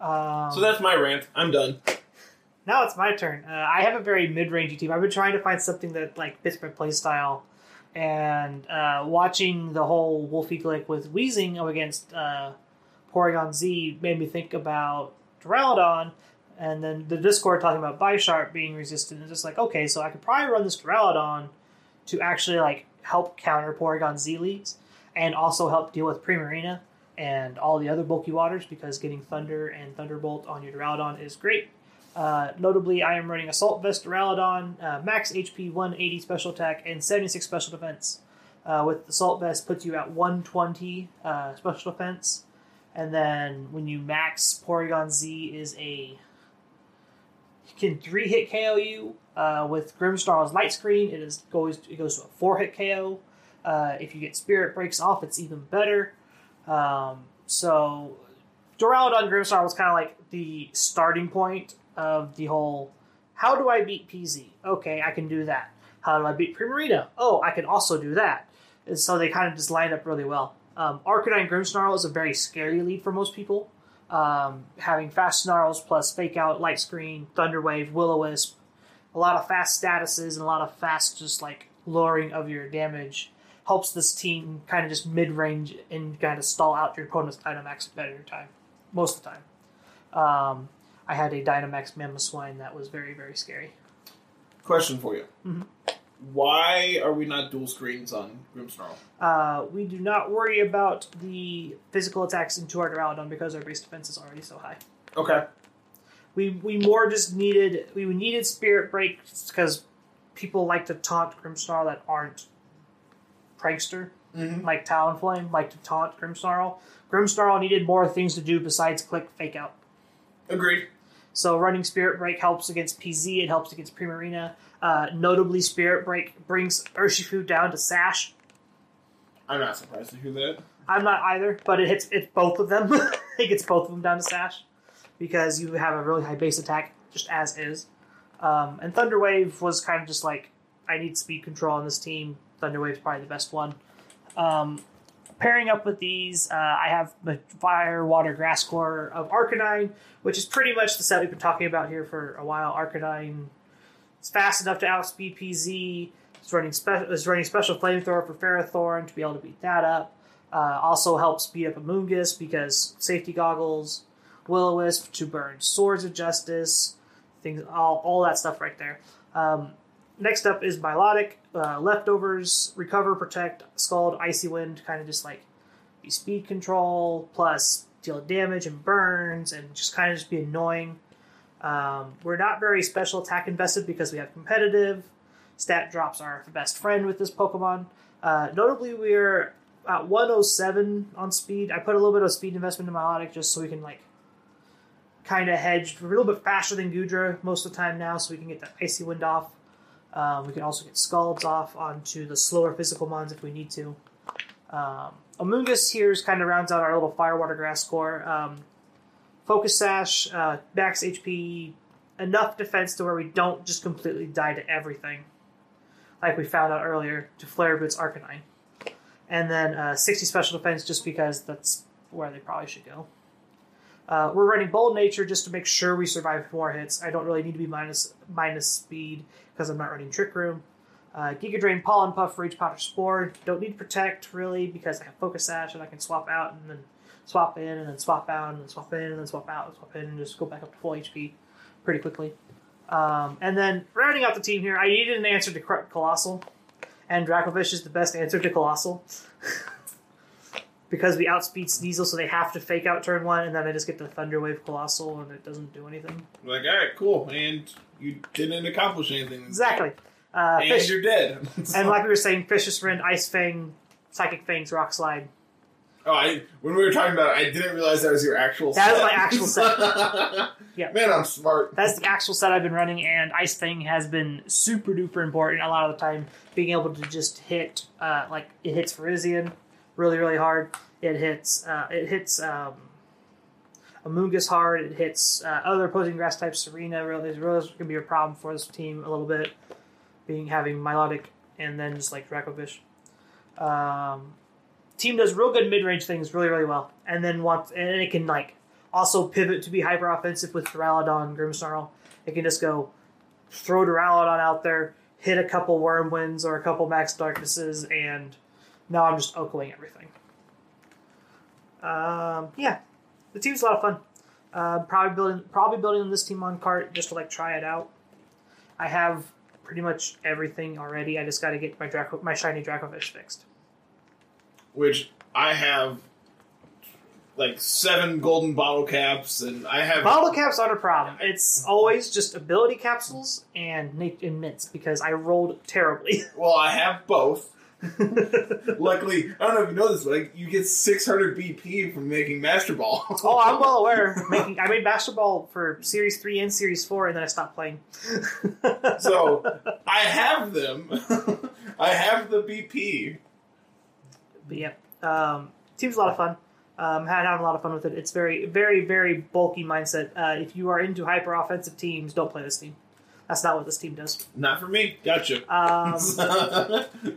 Um, So that's my rant. I'm done. Now it's my turn. Uh, I have a very mid-rangey team. I've been trying to find something that like fits my playstyle, and uh, watching the whole Wolfie Glick with Weezing up against uh, Porygon Z made me think about Duraludon, and then the Discord talking about Bisharp being resistant. is just like okay, so I could probably run this Duraludon to actually like help counter Porygon Z leads, and also help deal with Primarina and all the other bulky waters because getting Thunder and Thunderbolt on your Duraludon is great. Uh, notably, I am running Assault Vest Duraludon, uh, max HP 180 special attack, and 76 special defense. Uh, with Assault Vest, puts you at 120 uh, special defense. And then when you max Porygon Z is a can three hit KO you. Uh, with Grimmsnarl's Light Screen, it is goes it goes to a four hit KO. Uh, if you get Spirit Breaks off, it's even better. Um, so Duraludon Grimmsnarl was kind of like the starting point of the whole. How do I beat PZ? Okay, I can do that. How do I beat Primarina? Oh, I can also do that. And so they kind of just lined up really well. Um, Arcanine Grimmsnarl is a very scary lead for most people. Um, having fast snarls plus fake out, light screen, thunder wave, will o wisp, a lot of fast statuses and a lot of fast just like lowering of your damage helps this team kind of just mid range and kind of stall out your opponent's Dynamax at better time most of the time. Um, I had a Dynamax Mamoswine that was very very scary. Question for you. Mhm. Why are we not dual screens on Grimmsnarl? Uh, we do not worry about the physical attacks into our Duraludon because our base defense is already so high. Okay. We we more just needed we needed Spirit Break because people like to taunt Grimmsnarl that aren't prankster Mm-hmm. like Talonflame like to taunt Grimmsnarl. Grimmsnarl needed more things to do besides click fake out. Agreed. So running Spirit Break helps against PZ. It helps against Primarina. Uh, notably, Spirit Break brings Urshifu down to Sash. I'm not surprised to hear that. I'm not either, but it hits it's both of them. it gets both of them down to Sash because you have a really high base attack just as is. Um, and Thunder Wave was kind of just like I need speed control on this team. Thunder Wave's probably the best one. Um, pairing up with these, uh, I have the Fire, Water, Grass Core of Arcanine, which is pretty much the set we've been talking about here for a while. Arcanine fast enough to outspeed PZ. It's running, spe- it's running Special Flamethrower for Ferrothorn to be able to beat that up. Uh, also helps speed up Amoonguss because safety goggles, will wisp to burn Swords of Justice, things, all, all that stuff right there. Um, next up is Milotic, uh, Leftovers, Recover, Protect, Scald, Icy Wind, kind of just like be speed control plus deal damage and burns and just kind of just be annoying. Um, we're not very special attack invested because we have competitive. Stat drops are best friend with this Pokemon. Uh, notably, we're at 107 on speed. I put a little bit of speed investment in Milotic just so we can like kind of hedge. We're a little bit faster than Goodra most of the time now, so we can get the icy wind off. Um, we can also get Scalds off onto the slower physical mons if we need to. Um, Amoonguss here is kind of rounds out our little Firewater Grass core. Um, Focus Sash, uh, max HP, enough defense to where we don't just completely die to everything, like we found out earlier to Flare Blitz Arcanine. And then uh, 60 special defense just because that's where they probably should go. Uh, we're running Bold Nature just to make sure we survive more hits. I don't really need to be minus minus speed because I'm not running Trick Room. Uh, Giga Drain, Pollen Puff, for each Powder Spore. Don't need Protect really because I have Focus Sash and I can swap out and then swap in and then swap out and then swap in and then swap out and swap in and just go back up to full HP pretty quickly. Um, and then rounding out the team here, I needed an answer to Coalossal, and Dracovish is the best answer to Coalossal. because we outspeed Sneasel, so they have to fake out turn one, and then I just get the Thunder Wave Coalossal, and it doesn't do anything. Like, all right, cool, and you didn't accomplish anything. Exactly. Uh, And Fish, you're dead. and like we were saying, Fishious Rend, Ice Fang, Psychic Fangs, Rock Slide. Oh, I when we were talking about it, I didn't realize that was your actual. That set. is my actual set. Yeah. Man, I'm smart. That's the actual set I've been running, and Ice Fang has been super duper important a lot of the time. Being able to just hit, uh, like it hits Virizion really really hard. It hits, uh, it hits um, Amoonguss hard. It hits uh, other opposing grass types. Serena really is really going to be a problem for this team a little bit. Being having Milotic and then just like Dracovish. Um, team does real good mid range things really really well, and then wants and it can like also pivot to be hyper offensive with Duraludon, Grimmsnarl. It can just go throw Duraludon out there, hit a couple Wyrmwinds or a couple Max Darknesses, and now I'm just OHKOing everything. Um, yeah, the team's a lot of fun. Uh, probably building probably building this team on cart just to like try it out. I have pretty much everything already. I just got to get my Draco, my shiny Dracovish fixed. Which I have like seven golden bottle caps, and I have Bottle caps aren't a problem. It's always just ability capsules and and mints because I rolled terribly. Well, I have both. Luckily, I don't know if you know this, but like, you get 600 BP from making Master Ball. oh, I'm well aware. Making I made Master Ball for Series Three and Series Four, and then I stopped playing. so I have them. I have the BP. But yeah, um, team's a lot of fun. Um, had having a lot of fun with it. It's very, very, very bulky mindset. Uh, if you are into hyper offensive teams, don't play this team. That's not what this team does. Not for me. Gotcha. Um,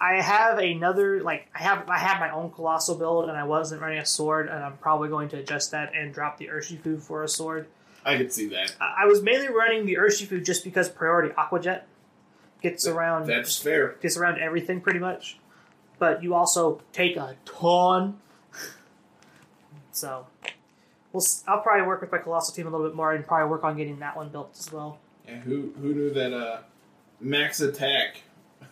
I have another like I have I have my own Coalossal build, and I wasn't running a sword, and I'm probably going to adjust that and drop the Urshifu for a sword. I could see that. I I was mainly running the Urshifu just because priority Aquajet gets around That's fair. gets around everything pretty much, but you also take a ton. so, we'll I'll probably work with my Coalossal team a little bit more and probably work on getting that one built as well. Yeah, who who knew that uh, max attack,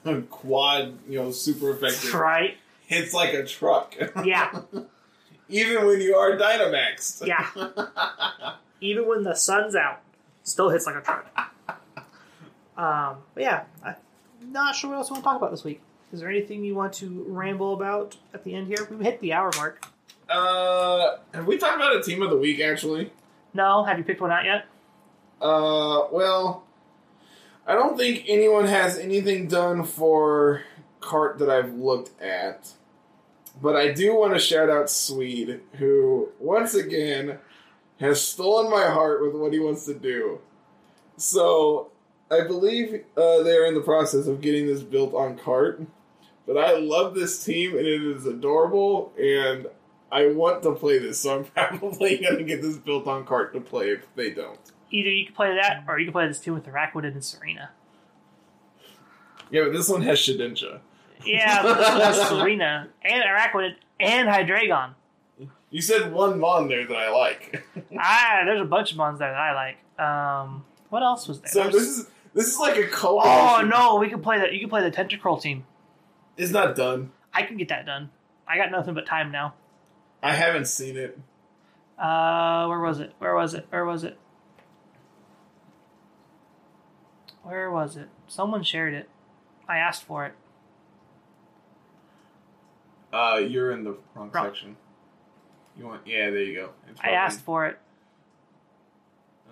quad, you know, super effective Right? hits like a truck. Yeah, Even when you are Dynamaxed. yeah. Even when the sun's out, still hits like a truck. Um, but yeah, I'm not sure what else we want to talk about this week. Is there anything you want to ramble about at the end here? We hit the hour mark. Uh, have we talked about a team of the week actually? No, have you picked one out yet? Uh, well, I don't think anyone has anything done for cart that I've looked at. But I do want to shout out Swede, who once again has stolen my heart with what he wants to do. So I believe uh, they're in the process of getting this built on cart. But I love this team and it is adorable, and I want to play this, so I'm probably going to get this built on cart to play if they don't. Either you can play that, or you can play this team with Araquanid and Serena. Yeah, but this one has Shedinja. Yeah, but this one has Serena and Araquanid and Hydreigon. You said one Mon there that I like. ah, there's a bunch of ones there that I like. Um, what else was there? so There's- this is this is like a co oh no, we can play that. You can play the Tentacruel team. It's not done. I can get that done. I got nothing but time now. I haven't seen it. Uh, where was it? Where was it? Where was it? Where was it? Someone shared it. I asked for it. Uh, you're in the wrong Wrong. section. You want? Yeah, there you go. I asked for it.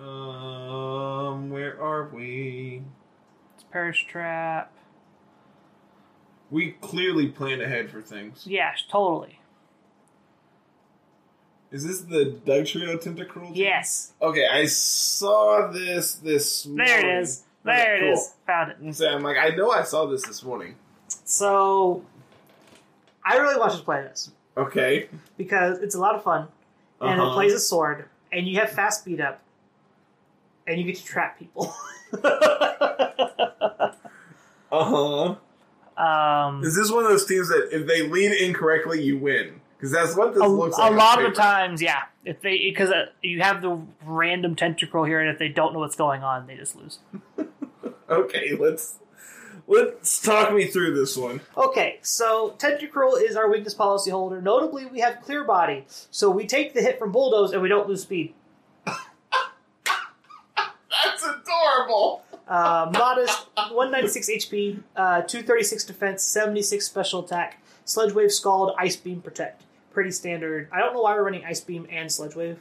Um, where are we? It's Perish Trap. We clearly planned ahead for things. Yes, totally. Is this the Dugtrio Tentacruel? Yes. Okay, I saw this this. There it morning. is. There Okay, it is. Found it. cool. So I'm like, I know I saw this this morning. So, I really want you to play this Okay. because it's a lot of fun, and Uh-huh. it plays a sword, and you have fast speed up, and you get to trap people. Uh huh. um, Is this one of those teams that if they lead incorrectly, you win? Because that's what this a, looks like. A lot of paper. the times, yeah. If they because uh, you have the random tentacruel here, and if they don't know what's going on, they just lose. Okay, let's let's talk me through this one. Okay, so Tentacruel is our weakness policy holder. Notably, we have clear body, so we take the hit from bulldoze and we don't lose speed. That's adorable. Uh, modest, 196 HP, uh, 236 defense, 76 special attack, Sludge Wave Scald, Ice Beam Protect. Pretty standard. I don't know why we're running Ice Beam and Sludge Wave.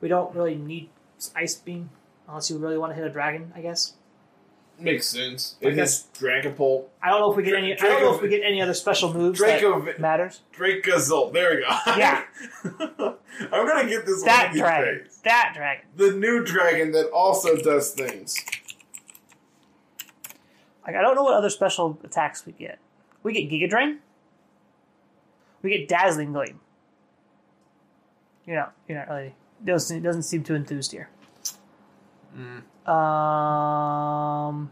We don't really need Ice Beam unless you really want to hit a dragon, I guess. Makes sense. I It has Dragapult, I don't know if we get any. I don't know if we get any other special moves Draco- that matters. Dracozolt. There we go. Yeah. I'm gonna get this That one of dragon. days. That dragon. The new dragon that also does things. Like I don't know what other special attacks we get. We get Giga Drain. We get Dazzling Gleam. You're not. You're not really. Doesn't doesn't seem too enthused here. Mm. Um.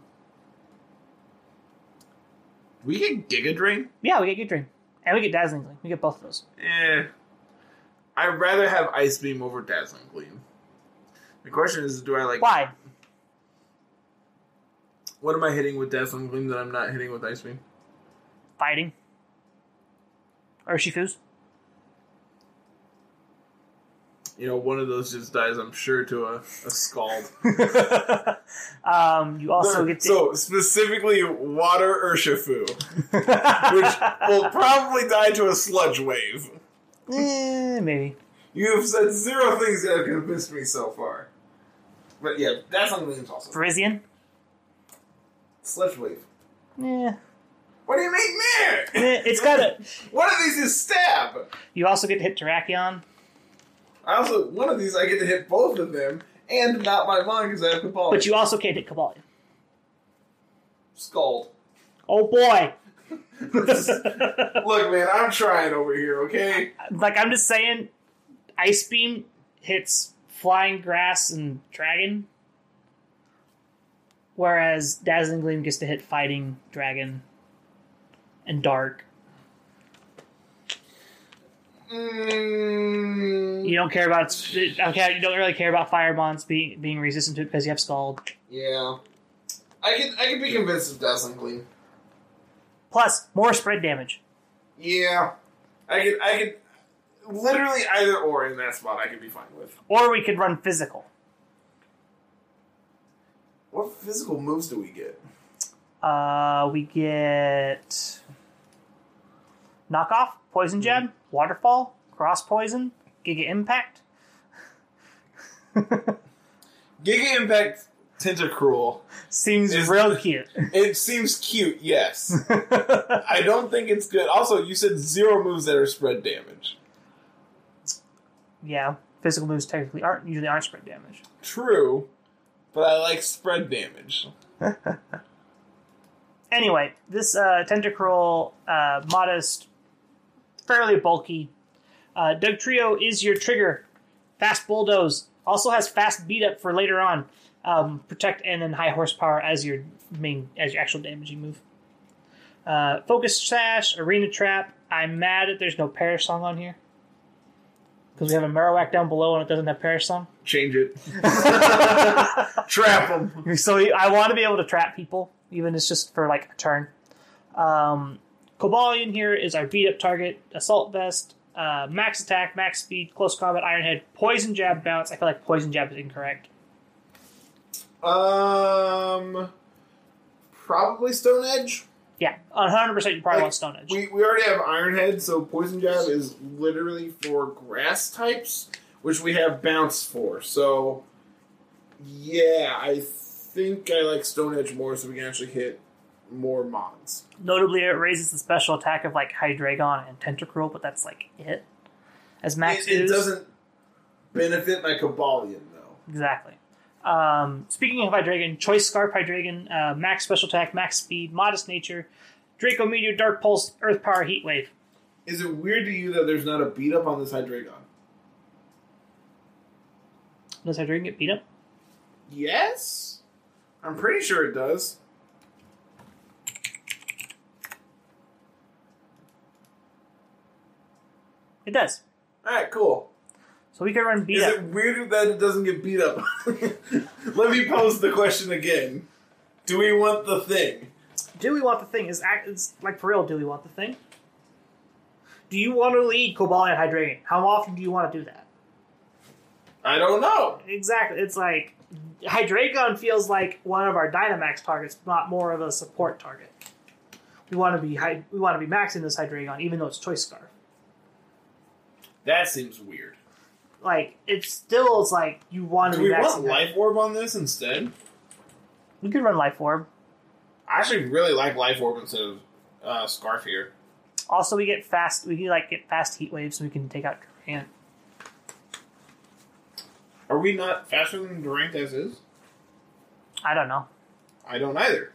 We get Giga Drain. Yeah, we get Giga Drain, and we get Dazzling Gleam. We get both of those. Eh. I'd rather have Ice Beam over Dazzling Gleam. The question is, do I like Why? what am I hitting with Dazzling Gleam that I'm not hitting with Ice Beam? Fighting. Urshifu's. You know, one of those just dies, I'm sure, to a, a scald. um, you also get to, so specifically water Urshifu, which will probably die to a sludge wave. Eh, maybe. You have said zero things that have convinced me so far. But yeah, that's something that's also Parisian. sludge wave. Yeah. What do you mean meh? It's got a. One of these is stab. You also get to hit Terrakion. I also one of these I get to hit both of them and not my mind because I have Cabal. But you also can't hit Kabali. Scald. Oh boy! Look, man, I'm trying over here. Okay. like I'm just saying, Ice Beam hits Flying Grass and Dragon, whereas Dazzling Gleam gets to hit Fighting Dragon and Dark. Mm, You don't care about okay. You don't really care about Fire Bonds being being resistant to it because you have Scald. yeah. I can I can be convinced of Dazzling Gleam. Plus more spread damage. Yeah. I could I could literally either or in that spot I could be fine with. Or we could run physical. What physical moves do we get? Uh, we get knockoff, poison jab, waterfall, cross poison, giga impact. Giga Impact Tentacruel. Seems Is- real cute. It seems cute, yes. I don't think it's good. Also, you said zero moves that are spread damage. yeah, physical moves technically aren't usually aren't spread damage. True, but I like spread damage. Anyway, this uh, Tentacruel, uh, modest, fairly bulky. Uh, Dugtrio is your trigger. Fast Bulldoze. Also has fast beat up for later on. Um, protect and then high horsepower as your main as your actual damaging move. Uh, Focus Sash, Arena Trap. I'm mad that there's no Perish Song on here. Because we have a Marowak down below and it doesn't have Perish Song. Change it. Trap them. So I want to be able to trap people, even if it's just for like a turn. Um, Cobalion here is our beat up target. Assault vest, uh, max attack, max speed, close combat, iron head, poison jab, bounce. I feel like poison jab is incorrect. Um, probably Stone Edge. Yeah, 100. percent You probably Like, want Stone Edge. We, we already have Iron Head, so Poison Jab is literally for grass types, which we have Bounce for. So, yeah, I think I like Stone Edge more, so we can actually hit more mons. Notably, it raises the special attack of like Hydreigon and Tentacruel, but that's like it. As max It, it doesn't benefit my Cobalion though. Exactly. Um, speaking of Hydreigon, Choice Scarf Hydreigon, uh, max special attack, max speed, modest nature, Draco Meteor, Dark Pulse, Earth Power, Heat Wave. Is it weird to you that there's not a beat up on this Hydreigon? Does Hydreigon get beat up? Yes, I'm pretty sure it does. It does. All right, cool. So we can run beat Is up. it weird that it doesn't get beat up? Let me pose the question again. Do we want the thing? Do we want the thing? Is act- is like for real? Do we want the thing? Do you want to lead Cobalion Hydreigon? How often do you want to do that? I don't know. Exactly. It's like Hydreigon feels like one of our Dynamax targets, not more of a support target. We want to be hy- we want to be maxing this Hydreigon, even though it's Choice Scarf. That seems weird. Like it still is like you want to Do be we want. Life Orb on this instead? We could run Life Orb. I actually really like Life Orb instead of uh, Scarf here. Also, we get fast. We can like get fast Heat Waves, so we can take out Durant. Are we not faster than Durant as is? I don't know. I don't either.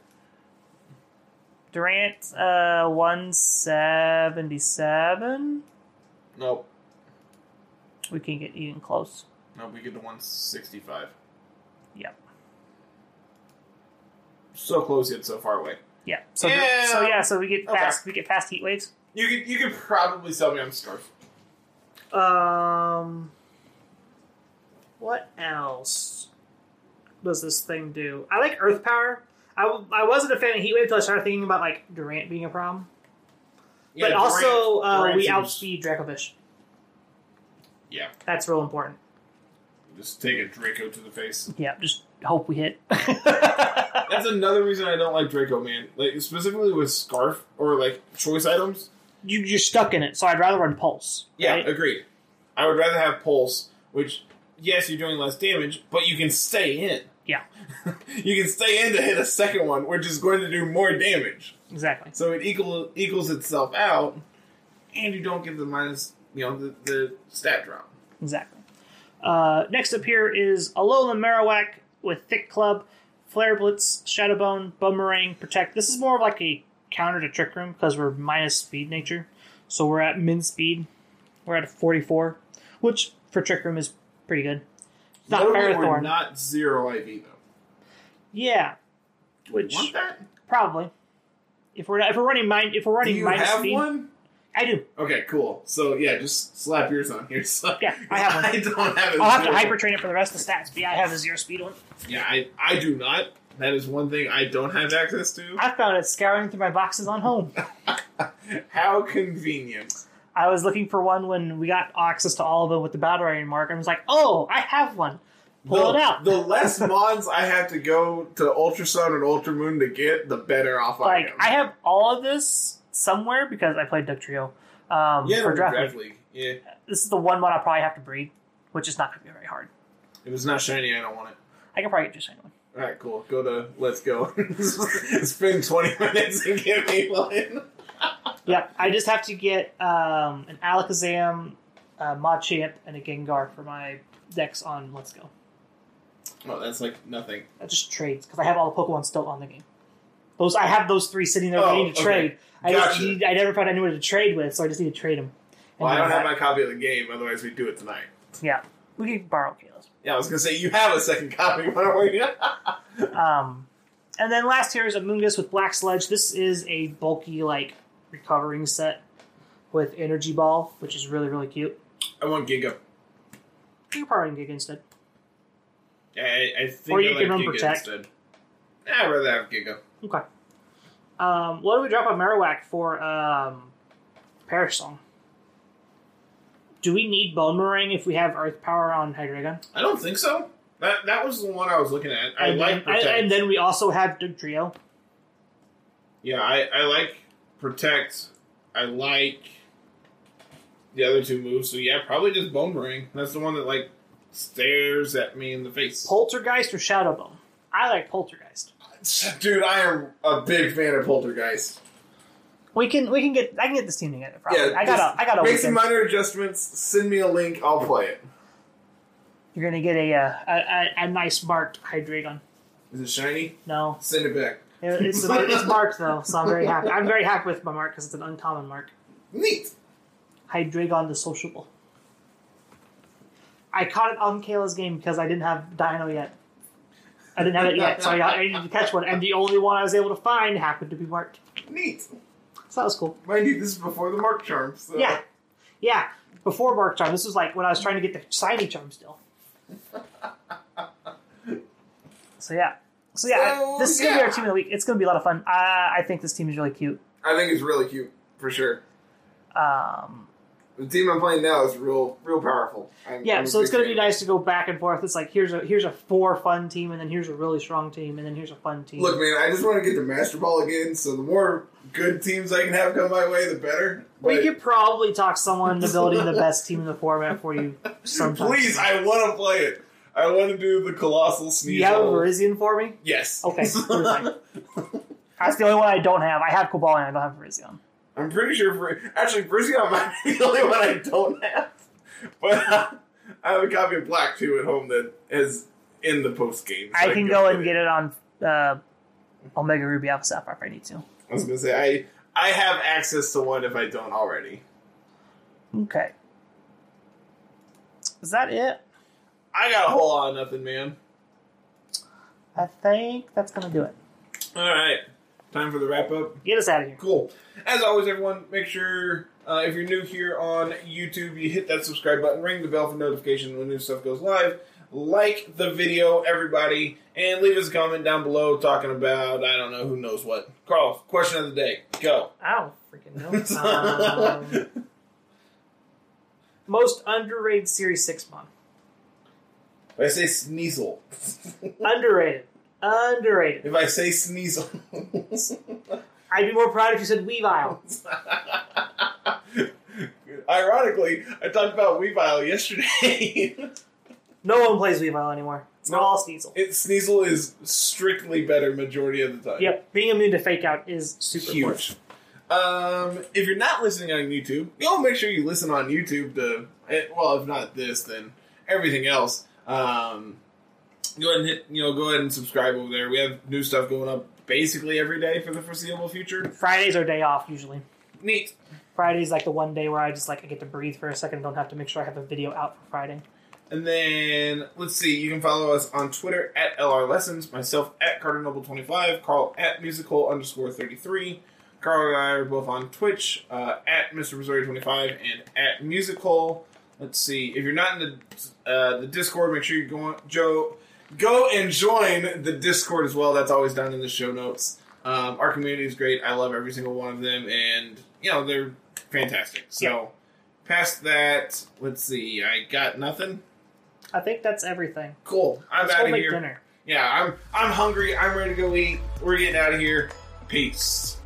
Durant, uh, one seventy seven. Nope. We can get even close. Nope, we get to 165. Yep. So close yet so far away. Yeah. So Yeah. so yeah. So we get Okay. fast. We get fast Heat Waves. You could you could probably sell me on Scarf. Um, what else does this thing do? I like Earth Power. I, w- I wasn't a fan of Heat Wave until I started thinking about like Durant being a problem. Yeah, but also, uh, Durant we seems- outspeed Dracovish. Yeah, That's real important. just take a Draco to the face. Yeah, just hope we hit. That's another reason I don't like Draco, man. Like specifically with Scarf or like choice items. you, you're stuck in it, so I'd rather run Pulse. Yeah, right? agreed. I would rather have Pulse, which yes, you're doing less damage, but you can stay in. Yeah. you can stay in to hit a second one, which is going to do more damage. Exactly. So it equal equals itself out, and you don't get the minus, you know, the, the stat drop. Exactly. Uh, next up here is Alolan Marowak with Thick Club, Flare Blitz, Shadow Bone, Bonemerang, Protect. This is more of like a counter to Trick Room because we're minus speed nature. So we're at min speed. We're at 44, which for Trick Room is pretty good. It's not Notably, Ferrothorn. not zero IV though. Yeah. Which Want that? probably. If we're if we're running mind if we're Do running you minus have speed, one? I do. Okay, cool. So yeah, just slap yours on here. So Yeah, I have one. I don't have it. I'll have to hyper train it for the rest of the stats. But yeah, I have a zero speed one. Yeah, I I do not. That is one thing I don't have access to. I found it scouring through my boxes on home. How convenient. I was looking for one when we got access to all of them with the battle rating mark. and I was like, oh, I have one. Pull the, it out. The less mons I have to go to Ultrasun and Ultramoon to get, the better off I am. like. I have all of this somewhere because I played Dugtrio um, yeah, for draft. draft League. league. Yeah, This is the one one I'll probably have to breed, which is not going to be very hard. if it's not shiny, I don't want it. I can probably get just anyone. All right, cool. Go to let's go. Spend twenty minutes and get me one. Yeah, I just have to get um, an Alakazam, a Machamp, and a Gengar for my decks on Let's Go. Oh, that's like nothing. That just trades because I have all the Pokemon still on the game. Those I have those three sitting there Oh, ready to okay. trade. I just need, I never found anyone to trade with, so I just need to trade them. Well, I don't have my copy of the game. Otherwise, we'd do it tonight. Yeah, we can borrow Kayla's. Yeah, I was gonna say you have a second copy. Why don't we? Um, and then last here is Amoonguss with Black Sledge. This is a bulky like recovering set with Energy Ball, which is really really cute. I want Giga. You can probably get instead. Yeah, I, I think Or I you like can run Giga Protect. instead. I'd rather have Giga. Okay. Um, what do we drop on Marowak for um, Perish Song? Do we need Bonemerang if we have Earth Power on Hydreigon? I don't think so. That that was the one I was looking at. I and like then, Protect. and then we also have Dugtrio. yeah, I, I like Protect. I like the other two moves. So yeah, probably just Bonemerang. That's the one that like stares at me in the face. Poltergeist or Shadow Bone? I like Poltergeist. Dude, I am a big fan of Poltergeist. We can we can get I can get this team together. Probably. Yeah, I got a I got a Make some minor adjustments. Send me a link. I'll play it. You're gonna get a, uh, a, a a nice marked Hydreigon. Is it shiny? No, Send it back. It- it's it's marked though, so I'm very happy. I'm very happy with my mark because it's an uncommon mark. Neat. Hydreigon the Sociable. I caught it on Kayla's game because I didn't have Dino yet. I didn't have it yet, so I, got, I needed to catch one, and the only one I was able to find happened to be marked. Neat. So that was cool. Mind you, this is before the Mark Charm. So. Yeah, yeah. Before Mark Charm, this was like when I was trying to get the shiny charm still. So yeah, so yeah, So, this is gonna be our team of the week. It's gonna be a lot of fun. I, I think this team is really cute. I think it's really cute for sure. Um, The team I'm playing now is real, real powerful. I'm, Yeah, I'm so it's going to be nice to go back and forth. It's like here's a here's a four fun team, and then here's a really strong team, and then here's a fun team. Look, man, I just want to get the Master Ball again. So the more good teams I can have come my way, the better. we could probably talk someone into building the best team in the format for you sometime. please, I want to play it. I want to do the Coalossal sneeze. you have a Virizion for me? Yes. Okay. That's the only one I don't have. I have Cobalt and I don't have Virizion. I'm pretty sure for actually Virizion might be the only one I don't have, but I have a copy of Black 2 at home that is in the post game. I can go and get it on uh, Omega Ruby Alpha Sapphire if I need to. I was gonna say I I have access to one if I don't already. Okay. Is that it? I got a whole lot of nothing, man. I think that's going to do it. All right, time for the wrap up. Get us out of here. Cool. As always, everyone, make sure uh, if you're new here on YouTube, you hit that subscribe button, ring the bell for notification when new stuff goes live. Like the video, everybody, and leave us a comment down below talking about I don't know who knows what. Carl, question of the day, go. I don't freaking know. Um, most underrated Series 6 mon. I say Sneasel, Underrated. Underrated. if I say Sneasel, I'd be more proud if you said Weavile. ironically, I talked about Weavile yesterday. No one plays Weavile anymore. It's not all Sneasel. It, Sneasel is strictly better majority of the time. Yep, being immune to fake out is super important. huge. Um, if you're not listening on YouTube, you'll make sure you listen on YouTube to. eh, Well, if not this, then everything else. Um, go ahead and hit. You know, go ahead and subscribe over there. We have new stuff going up basically every day for the foreseeable future. Fridays are day off usually. Neat. Friday's like the one day where I just like I get to breathe for a second. Don't have to make sure I have a video out for Friday. And then let's see, you can follow us on Twitter at LR Lessons, myself at Carter Noble twenty five, Carl at musical underscore thirty three. Carl and I are both on Twitch uh, at Mr. Missouri twenty five and at musical. Let's see, if you're not in the uh, the Discord, make sure you go on Joe go and join the Discord as well. That's always down in the show notes. Um, our community is great. I love every single one of them, and you know they're fantastic. So. Yeah. Past that, let's see. I got nothing. I think that's everything. Cool. I'm Let's out of here. dinner. Yeah, I'm I'm hungry. I'm ready to go eat. We're getting out of here. Peace.